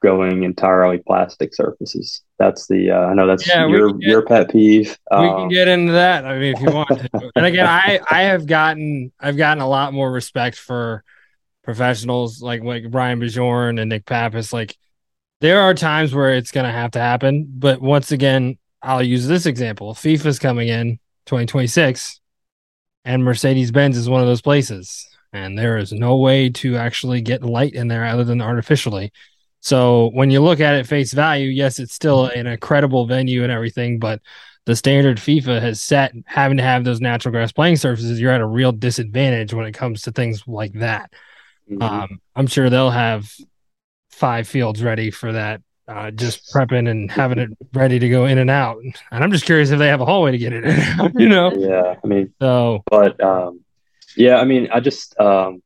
Speaker 3: going entirely plastic surfaces. That's the uh, I know that's yeah, your get, your pet peeve.
Speaker 2: We um, can get into that. I mean, if you want to. *laughs* and again, I I have gotten I've gotten a lot more respect for professionals like like Brian Bajorn and Nick Pappas. Like there are times where it's going to have to happen. But once again, I'll use this example. FIFA's coming in 2026, and Mercedes Benz is one of those places. And there is no way to actually get light in there other than artificially. So when you look at it face value, yes, it's still an incredible venue and everything, but the standard FIFA has set having to have those natural grass playing surfaces, you're at a real disadvantage when it comes to things like that. Mm-hmm. Um, I'm sure they'll have five fields ready for that. Uh, just prepping and having it ready to go in and out. And I'm just curious if they have a hallway to get it in, *laughs* you know?
Speaker 3: Yeah. I mean,
Speaker 2: so,
Speaker 3: but, um, yeah, I mean, I just, um,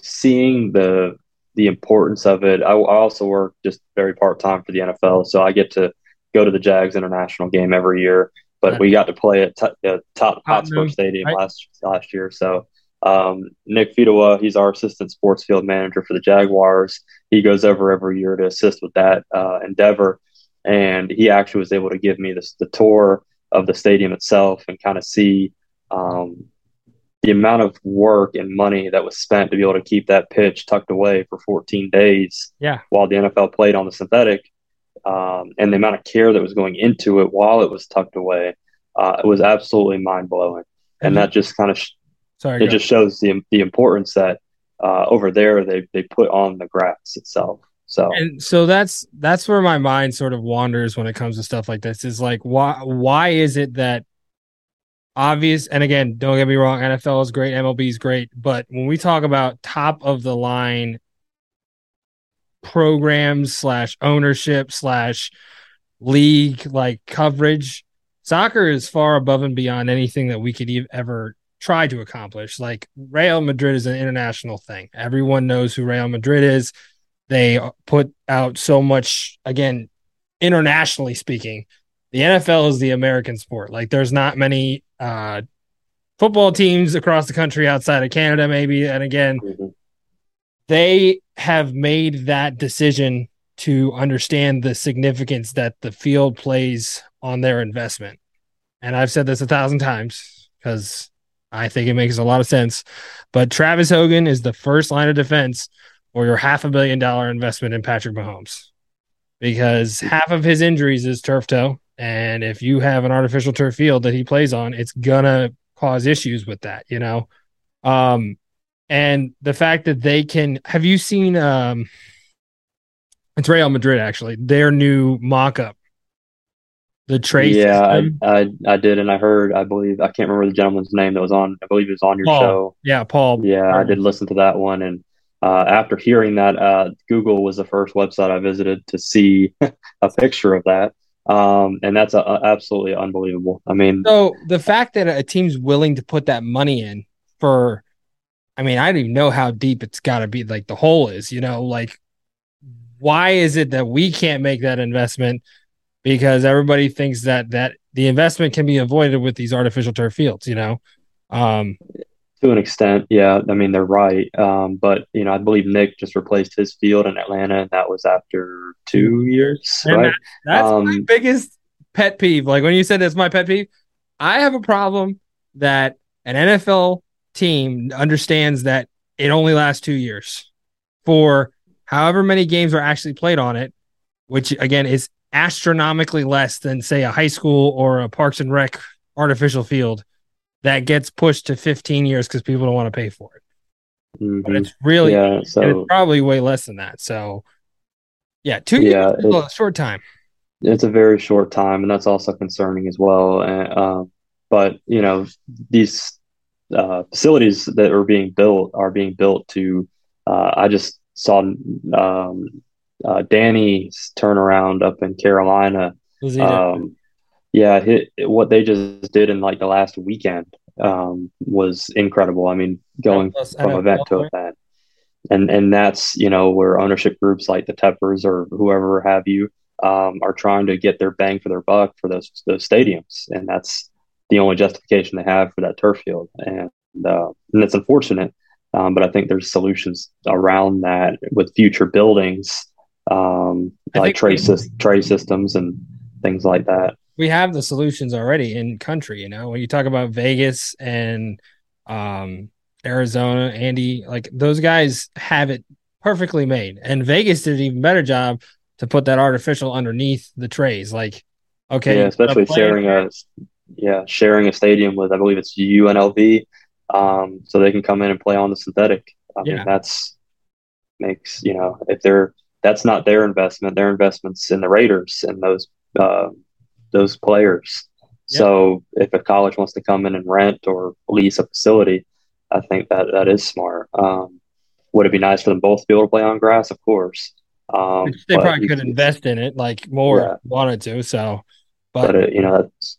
Speaker 3: seeing the, the importance of it. I, I also work just very part time for the NFL. So I get to go to the Jags international game every year, but we got to play at t- top Hotspur Stadium right. last, last year. So, um, Nick Fidawa, he's our assistant sports field manager for the Jaguars. He goes over every year to assist with that uh, endeavor. And he actually was able to give me this, the tour of the stadium itself and kind of see um, the amount of work and money that was spent to be able to keep that pitch tucked away for 14 days
Speaker 2: yeah.
Speaker 3: while the NFL played on the synthetic. Um, and the amount of care that was going into it while it was tucked away, uh, it was absolutely mind blowing. And mm-hmm. that just kind of sh- Sorry, it just shows the the importance that uh, over there they they put on the grass itself. So
Speaker 2: and so that's that's where my mind sort of wanders when it comes to stuff like this. Is like why why is it that obvious and again don't get me wrong NFL is great MLB is great but when we talk about top of the line programs slash ownership slash league like coverage soccer is far above and beyond anything that we could ever try to accomplish. Like Real Madrid is an international thing. Everyone knows who Real Madrid is. They put out so much, again, internationally speaking. The NFL is the American sport. Like there's not many uh, football teams across the country outside of Canada, maybe. And again, mm-hmm. they have made that decision to understand the significance that the field plays on their investment. And I've said this a thousand times because I think it makes a lot of sense. But Travis Hogan is the first line of defense for your half a billion dollar investment in Patrick Mahomes because half of his injuries is turf toe. And if you have an artificial turf field that he plays on, it's gonna cause issues with that, you know? Um, and the fact that they can have you seen um it's Real Madrid actually their new mock-up the trays
Speaker 3: yeah, I. I I did, and I heard. I believe I can't remember the gentleman's name that was on. I believe it was on your
Speaker 2: Paul.
Speaker 3: show.
Speaker 2: yeah Paul
Speaker 3: Yeah, I did listen to that one, and uh, after hearing that, uh, Google was the first website I visited to see *laughs* a picture of that, um, and that's uh absolutely unbelievable. I mean,
Speaker 2: So the fact that a team's willing to put that money in for, I mean, I don't even know how deep it's got to be. Like the hole is, you know, like why is it that we can't make that investment? Because everybody thinks that that the investment can be avoided with these artificial turf fields. You know, um,
Speaker 3: to an extent, yeah. I mean, they're right, um, but you know, I believe Nick just replaced his field in Atlanta, and that was after two years,
Speaker 2: And
Speaker 3: right?
Speaker 2: that's my
Speaker 3: Um,
Speaker 2: biggest pet peeve. Like when you said that's my pet peeve, I have a problem that an NFL team understands that it only lasts two years for however many games are actually played on it, which again is astronomically less than say a high school or a Parks and Rec artificial field that gets pushed to 15 years because people don't want to pay for it.
Speaker 3: mhm.
Speaker 2: But it's really
Speaker 3: yeah. So
Speaker 2: it's probably way less than that. So yeah, two
Speaker 3: Yeah,
Speaker 2: years is a short time.
Speaker 3: it's a very short time, and that's also concerning as well. And, um, but you know, these uh, facilities that are being built are being built to. Uh, I just saw um, uh, Danny's turnaround up in Carolina. Um, yeah, hit, what they just did in like the last weekend um, was incredible. I mean, going
Speaker 2: Plus
Speaker 3: from event to event, and and that's you know where ownership groups like the Teppers or whoever have you um, are trying to get their bang for their buck for those those stadiums, and that's the only justification they have for that turf field, and uh, and it's unfortunate. Um, but I think there's solutions around that with future buildings, um,
Speaker 2: I
Speaker 3: like
Speaker 2: think
Speaker 3: tray,
Speaker 2: we-
Speaker 3: tray systems and things like that.
Speaker 2: we have the solutions already in country you know when you talk about vegas and um arizona andy like those guys have it perfectly made and vegas did an even better job to put that artificial underneath the trays like okay
Speaker 3: yeah, especially
Speaker 2: a
Speaker 3: sharing a yeah sharing a stadium with I believe it's UNLV, um, so they can come in and play on the synthetic. I
Speaker 2: Yeah.
Speaker 3: mean that's makes you know if they're that's not their investment, their investments in the Raiders and those uh, those players.
Speaker 2: Yeah.
Speaker 3: So if a college wants to come in and rent or lease a facility, I think that that is smart. Um, would it be nice for them both to be able to play on grass? Of course. Um,
Speaker 2: which they probably could invest in it like more
Speaker 3: Yeah.
Speaker 2: wanted to so
Speaker 3: but
Speaker 2: but
Speaker 3: it, you know that's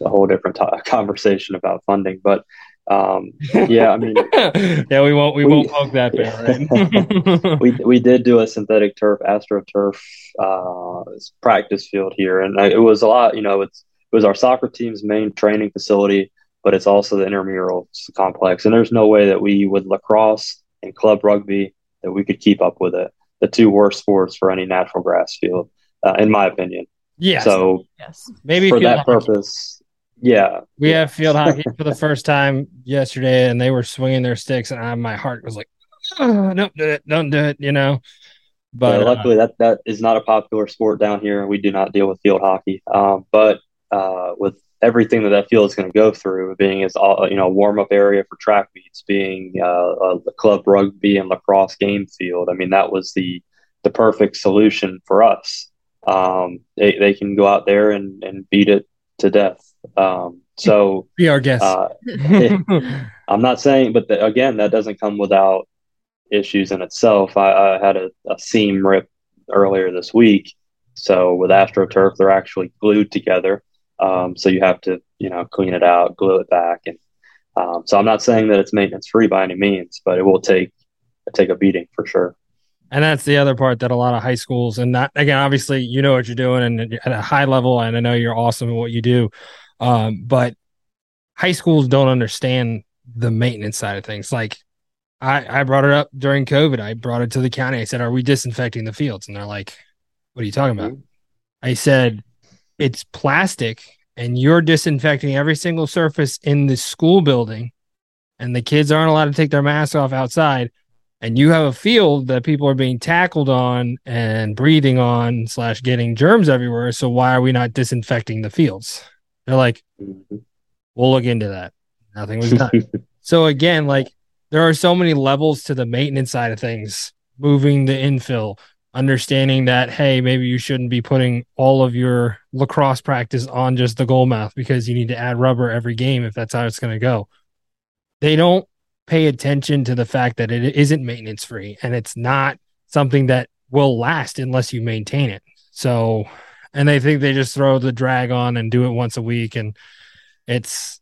Speaker 3: a whole different to- *laughs* conversation about funding. But um, yeah, I mean, *laughs*
Speaker 2: yeah we won't we,
Speaker 3: We-
Speaker 2: won't poke that bear *laughs* right
Speaker 3: we we did do a synthetic turf, astroturf uh, practice field here, and I, it was a lot. You know, it's it was our soccer team's main training facility, but it's also the intramural complex. And there's no way that we with lacrosse and club rugby that we could keep up with it. The two worst sports for any natural grass field, uh, in my opinion.
Speaker 2: yes
Speaker 3: So
Speaker 4: Yes.
Speaker 2: maybe
Speaker 3: for that
Speaker 2: hockey.
Speaker 3: purpose, yeah,
Speaker 2: We have field hockey for the first time yesterday, and they were swinging their sticks, and I, my heart was like, oh, "Don't do it, don't do it," you know. But uh,
Speaker 3: luckily, that that is not a popular sport down here. We do not deal with field hockey. Um, but uh, with everything that that field is going to go through, being as all you know, warm up area for track meets, being uh, a club rugby and lacrosse game field. I mean, that was the the perfect solution for us. Um, they they can go out there and and beat it to death. Um, so
Speaker 2: be our guest.
Speaker 3: uh, *laughs* I'm not saying, but the, again, that doesn't come without issues in itself. I, I had a, a seam rip earlier this week. So with AstroTurf, they're actually glued together. Um, so you have to, you know, clean it out, glue it back, and um, so I'm not saying that it's maintenance free by any means, but it will take take a beating for sure.
Speaker 2: and that's the other part that a lot of high schools, and not again, obviously, you know what you're doing, and at a high level, and I know you're awesome at what you do, um, but high schools don't understand the maintenance side of things. Like I, I brought it up during COVID. I brought it to the county. I said, "Are we disinfecting the fields?" And they're like, "What are you talking about?" I said, it's plastic and you're disinfecting every single surface in the school building, and the kids aren't allowed to take their masks off outside. And you have a field that people are being tackled on and breathing on, slash, getting germs everywhere. So, why are we not disinfecting the fields? They're like,
Speaker 3: Mhm.
Speaker 2: we'll look into that. Nothing was done. *laughs* so, again, like, there are so many levels to the maintenance side of things, moving the infill, understanding that hey, maybe you shouldn't be putting all of your lacrosse practice on just the goal mouth because you need to add rubber every game if that's how it's going to go. They don't pay attention to the fact that it isn't maintenance free and it's not something that will last unless you maintain it. So, and they think they just throw the drag on and do it once a week and it's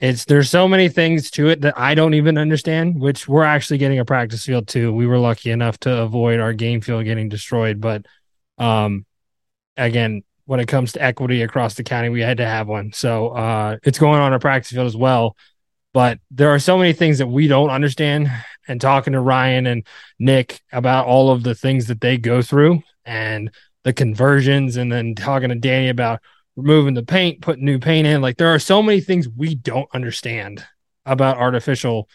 Speaker 2: it's there's so many things to it that I don't even understand, which we're actually getting a practice field too. We were lucky enough to avoid our game field getting destroyed, but um again, when it comes to equity across the county, we had to have one. So uh it's going on our practice field as well. But there are so many things that we don't understand. And talking to Ryan and Nick about all of the things that they go through and the conversions, and then talking to Danny about removing the paint, putting new paint in. Like there are so many things we don't understand about artificial.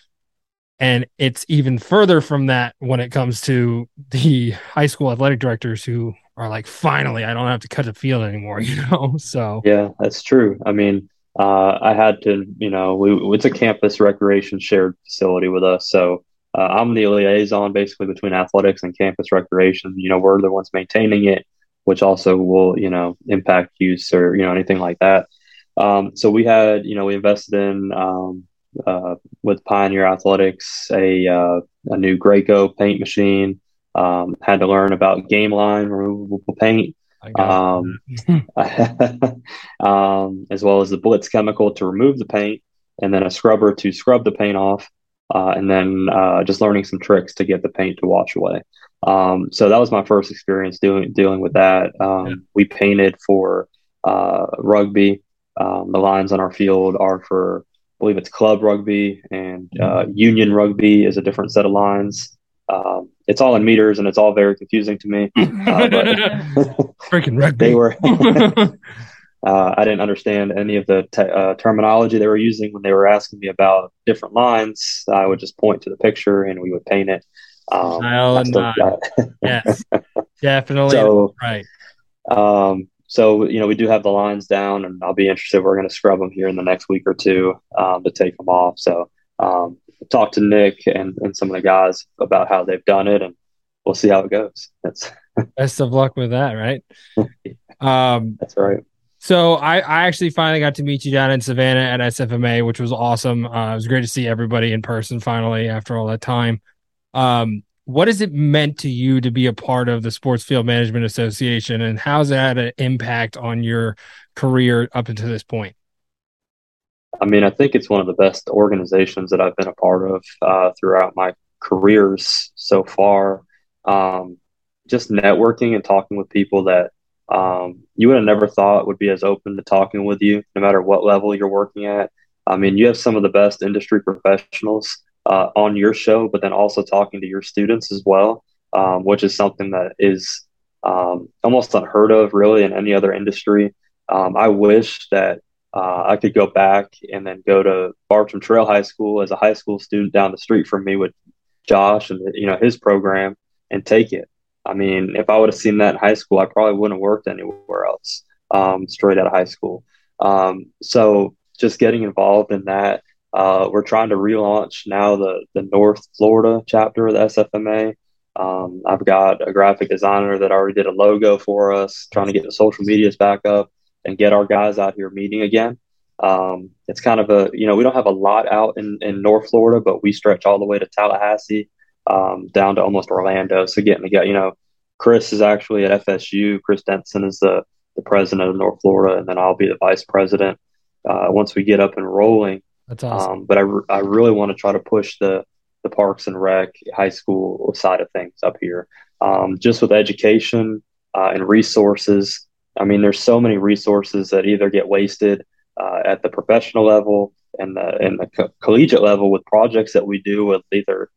Speaker 2: And it's even further from that when it comes to the high school athletic directors who are like, finally, I don't have to cut the field anymore, *laughs* you know? So,
Speaker 3: yeah, that's true. I mean, uh, I had to, you know, we, it's a campus recreation shared facility with us. So uh, I'm the liaison basically between athletics and campus recreation. You know, we're the ones maintaining it which also will you know impact use or you know anything like that. Um, so we had you know we invested in um, uh, with Pioneer Athletics a uh, a new Graco paint machine. Um, had to learn about game line removable paint. Um, *laughs* um, as well as the blitz chemical to remove the paint, and then a scrubber to scrub the paint off, uh, and then uh, just learning some tricks to get the paint to wash away. Um, so that was my first experience doing dealing with that. Um, yeah. We painted for uh, rugby. Um, the lines on our field are for, I believe it's club rugby, and uh, union rugby is a different set of lines. Um, it's all in meters, and it's all very confusing to me. *laughs* Uh, but *laughs*
Speaker 2: Freaking *laughs* rugby!
Speaker 3: They were. Uh, I didn't understand any of the te- uh, terminology they were using when they were asking me about different lines. I would just point to the picture and we would paint it. Um,
Speaker 2: yes, *laughs* definitely.
Speaker 3: So,
Speaker 2: right.
Speaker 3: Um, so you know we do have the lines down, and I'll be interested. We're going to scrub them here in the next week or two um, to take them off. So um, talk to Nick and, and some of the guys about how they've done it, and we'll see how it goes. That's *laughs*
Speaker 2: best of luck with that, right? *laughs* um,
Speaker 3: That's right.
Speaker 2: So I, I actually finally got to meet you down in Savannah at SFMA, which was awesome. Uh, it was great to see everybody in person finally after all that time. Um, what has it meant to you to be a part of the Sports Field Management Association, and how's that had an impact on your career up until this point?
Speaker 3: I mean, I think it's one of the best organizations that I've been a part of uh, throughout my careers so far. Um, just networking and talking with people that um, you would have never thought would be as open to talking with you, no matter what level you're working at. I mean, you have some of the best industry professionals uh, on your show, but then also talking to your students as well, um, which is something that is um, almost unheard of, really, in any other industry. Um, I wish that uh, I could go back and then go to Bartram Trail High School as a high school student down the street from me with Josh and you know his program and take it. I mean, if I would have seen that in high school, I probably wouldn't have worked anywhere else um, straight out of high school. Um, so just getting involved in that uh, we're trying to relaunch now the the North Florida chapter of the SFMA. Um, I've got a graphic designer that already did a logo for us, trying to get the social medias back up and get our guys out here meeting again. Um, it's kind of a, you know, we don't have a lot out in, in North Florida, but we stretch all the way to Tallahassee, um, down to almost Orlando. So getting to get, you know, Chris is actually at FSU. Chris Denson is the, the president of North Florida, and then I'll be the vice president. Uh, once we get up and rolling,
Speaker 2: that's awesome.
Speaker 3: Um, but I, I really want to try to push the the Parks and Rec high school side of things up here. Um, just with education uh, and resources. I mean, there's so many resources that either get wasted uh, at the professional level and the and the co- collegiate level with projects that we do with either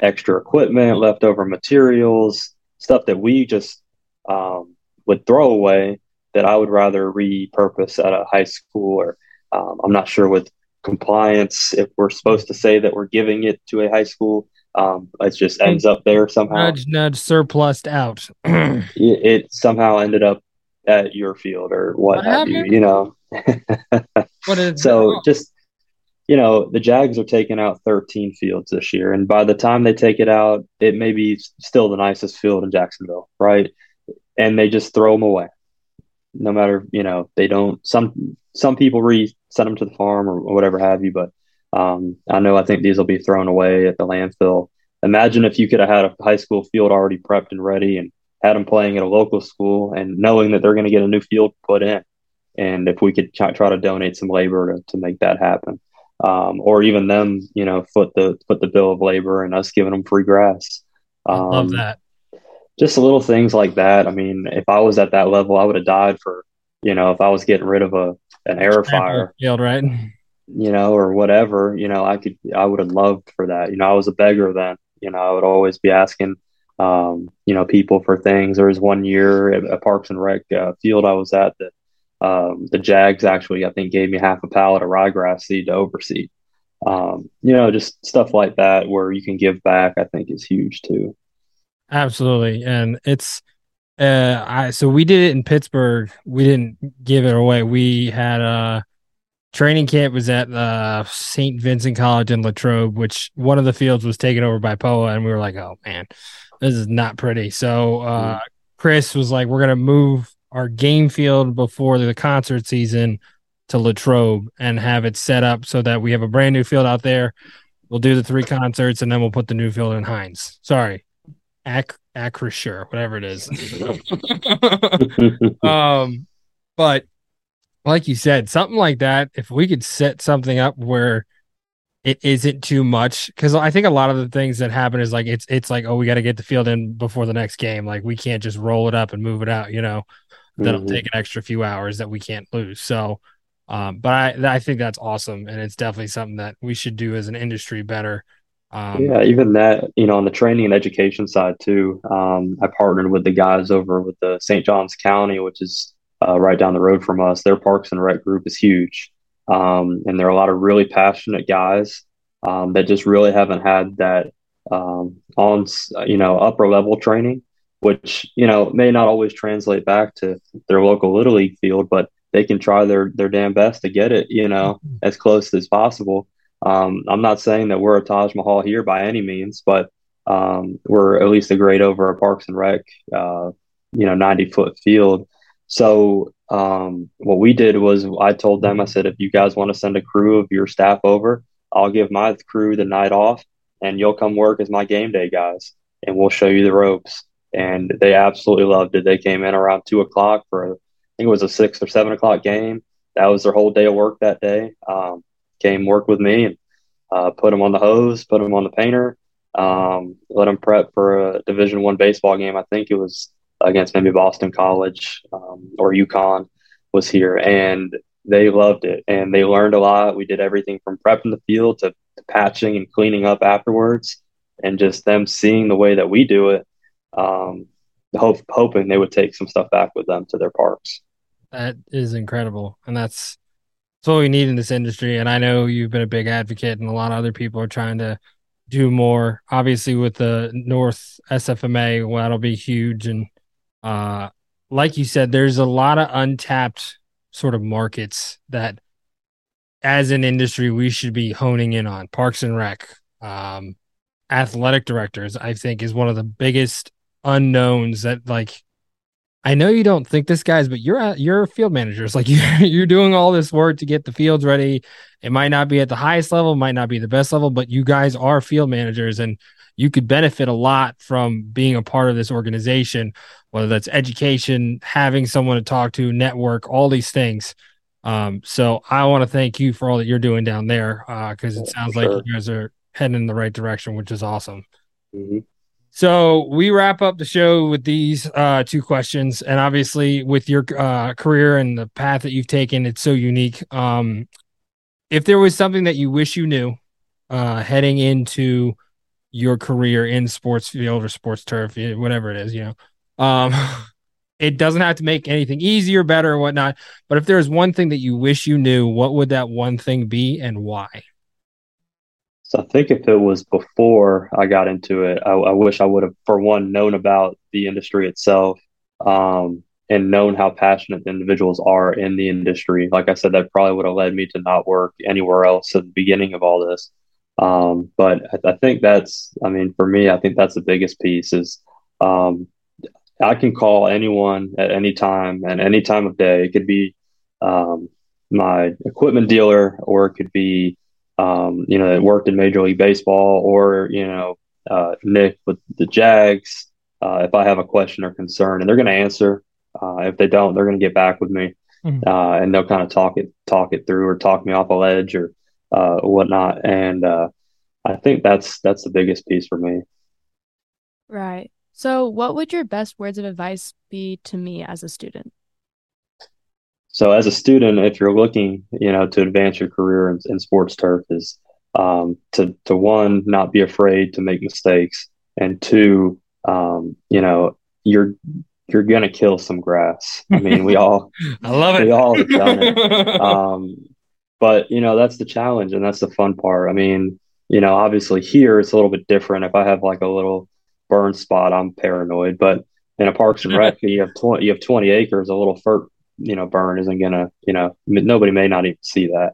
Speaker 3: extra equipment, leftover materials, stuff that we just um, would throw away that I would rather repurpose at a high school or um, I'm not sure with compliance if we're supposed to say that we're giving it to a high school um, it just ends up there somehow
Speaker 2: nudge nudge surplused out *clears throat*
Speaker 3: it, it, somehow ended up at your field or what, what have you you know *laughs* so just you know, the Jags are taking out 13 fields this year. And by the time they take it out, it may be still the nicest field in Jacksonville, right? And they just throw them away. No matter, you know, they don't, some, some people re send them to the farm or, or whatever have you. But um, I know I think these will be thrown away at the landfill. Imagine if you could have had a high school field already prepped and ready and had them playing at a local school and knowing that they're going to get a new field put in. And if we could try, try to donate some labor to, to make that happen um, or even them, you know, foot the foot the bill of labor and us giving them free grass.
Speaker 2: Um, love that.
Speaker 3: Just little things like that. I mean, if I was at that level, I would have died for, you know, if I was getting rid of a an air fire
Speaker 2: field, right?
Speaker 3: You know, or whatever. You know, I could, I would have loved for that. You know, I was a beggar then. You know, I would always be asking, um, you know, people for things. There was one year at a Parks and Rec uh, field I was at that um, the Jags actually, I think, gave me half a pallet of ryegrass seed to overseed. Um, you know, just stuff like that where you can give back, I think is huge too.
Speaker 2: Absolutely. And it's, uh, I, so we did it in Pittsburgh. We didn't give it away. We had a training camp was at uh, St. Vincent College in Latrobe, which one of the fields was taken over by POA. And we were like, oh man, this is not pretty. So, uh, mm. Chris was like, we're to move our game field before the concert season to Latrobe and have it set up so that we have a brand new field out there. We'll do the three concerts and then we'll put the new field in Heinz. Sorry, Ac- Acrisure, whatever it is. *laughs* um, but like you said, something like that. If we could set something up where it isn't too much, because I think a lot of the things that happen is like it's it's like oh we got to get the field in before the next game. Like we can't just roll it up and move it out, you know that'll mm-hmm. take an extra few hours that we can't lose. So, um, but I I think that's awesome, and it's definitely something that we should do as an industry better.
Speaker 3: Um, yeah, even that, you know, on the training and education side too. Um, I partnered with the guys over with the St. Johns County, which is uh, right down the road from us. Their Parks and Rec group is huge, um, and there are a lot of really passionate guys um, that just really haven't had that um, on, you know, upper level training which you know may not always translate back to their local little league field, but they can try their their damn best to get it, you know, mm-hmm. as close as possible. Um, I'm not saying that we're a Taj Mahal here by any means, but um, we're at least a grade over a Parks and Rec, uh, you know, 90 foot field. So um, what we did was I told them, I said, if you guys want to send a crew of your staff over, I'll give my crew the night off and you'll come work as my game day guys and we'll show you the ropes and they absolutely loved it. They came in around two o'clock for, I think it was a six or seven o'clock game. That was their whole day of work that day. Um, came work with me and uh, put them on the hose, put them on the painter, um, let them prep for a Division One baseball game. I think it was against maybe Boston College um, or UConn was here, and they loved it and they learned a lot. We did everything from prepping the field to, to patching and cleaning up afterwards, and just them seeing the way that we do it um, hope, hoping they would take some stuff back with them to their parks.
Speaker 2: That is incredible, and that's that's what we need in this industry. And I know you've been a big advocate, and a lot of other people are trying to do more. Obviously, with the North SFMA, well, that'll be huge. And uh, like you said, there's a lot of untapped sort of markets that, as an industry, we should be honing in on. Parks and Rec, um, athletic directors, I think, is one of the biggest unknowns that like I know you don't think this guys, but you're a, *laughs* you're field managers. Like you you're doing all this work to get the fields ready. It might not be at the highest level, might not be the best level, but you guys are field managers and you could benefit a lot from being a part of this organization, whether that's education, having someone to talk to, network, all these things. Um, so I want to thank you for all that you're doing down there because uh, it sounds sure. like you guys are heading in the right direction, which is awesome. Mm-hmm. So we wrap up the show with these uh, two questions, and obviously with your uh, career and the path that you've taken, it's so unique. Um, if there was something that you wish you knew uh, heading into your career in sports field or sports turf, whatever it is, you know, um, *laughs* it doesn't have to make anything easier, better, or whatnot. But if there's one thing that you wish you knew, what would that one thing be, and why?
Speaker 3: So I think if it was before I got into it, I, I wish I would have, for one, known about the industry itself. Um, and known how passionate the individuals are in the industry. Like I said, that probably would have led me to not work anywhere else at the beginning of all this. Um, but I, I, think that's, I mean, for me, I think that's the biggest piece is um, I can call anyone at any time and any time of day. It could be um, my equipment dealer, or it could be, um, you know, that worked in Major League Baseball, or you know, uh, Nick with the Jags. Uh, if I have a question or concern, and they're going to answer. Uh, if they don't, they're going to get back with me, mm-hmm. Uh, and they'll kind of talk it talk it through, or talk me off a ledge, or uh, whatnot. And uh, I think that's that's the biggest piece for me.
Speaker 4: Right. So, what would your best words of advice be to me as a student?
Speaker 3: So, as a student, if you're looking, you know, to advance your career in, in sports turf, is um, to to one, not be afraid to make mistakes, and two, um, you know, you're you're gonna kill some grass. I mean, we all, *laughs*
Speaker 2: I love it.
Speaker 3: We all have done it. *laughs* Um, but you know, that's the challenge, and that's the fun part. I mean, you know, obviously here it's a little bit different. If I have like a little burn spot, I'm paranoid. But in a Parks and Rec, *laughs* you have twenty, you have twenty acres. A little fur, you know, burn isn't gonna, you know, nobody may not even see that.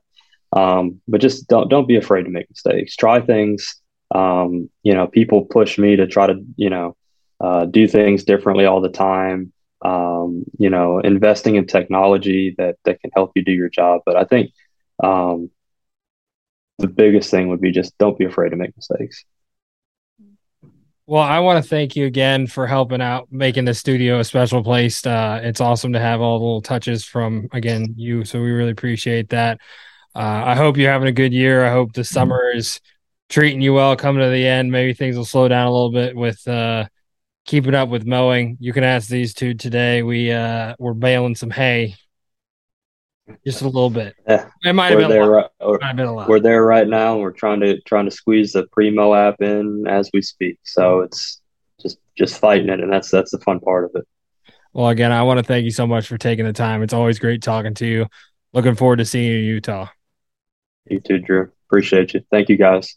Speaker 3: Um, but just don't don't be afraid to make mistakes. Try things. Um, you know, people push me to try to, you know, uh, do things differently all the time. Um, you know, investing in technology that that can help you do your job. But I think um, the biggest thing would be just don't be afraid to make mistakes.
Speaker 2: Well, I want to thank you again for helping out, making the studio a special place. Uh, it's awesome to have all the little touches from again you, so we really appreciate that. Uh, I hope you're having a good year. I hope the summer is treating you well. Coming to the end, maybe things will slow down a little bit with uh, keeping up with mowing. You can ask these two today. We uh, we're baling some hay just a little bit.
Speaker 3: Yeah,
Speaker 2: it might have been,
Speaker 3: there,
Speaker 2: right,
Speaker 3: might have been a lot. We're there right now. We're trying to trying to squeeze the Primo app in as we speak. So it's just just fighting it, and that's that's the fun part of it.
Speaker 2: Well, again, I want to thank you so much for taking the time. It's always great talking to you. Looking forward to seeing you in Utah.
Speaker 3: You too, Drew. Appreciate you. Thank you, guys.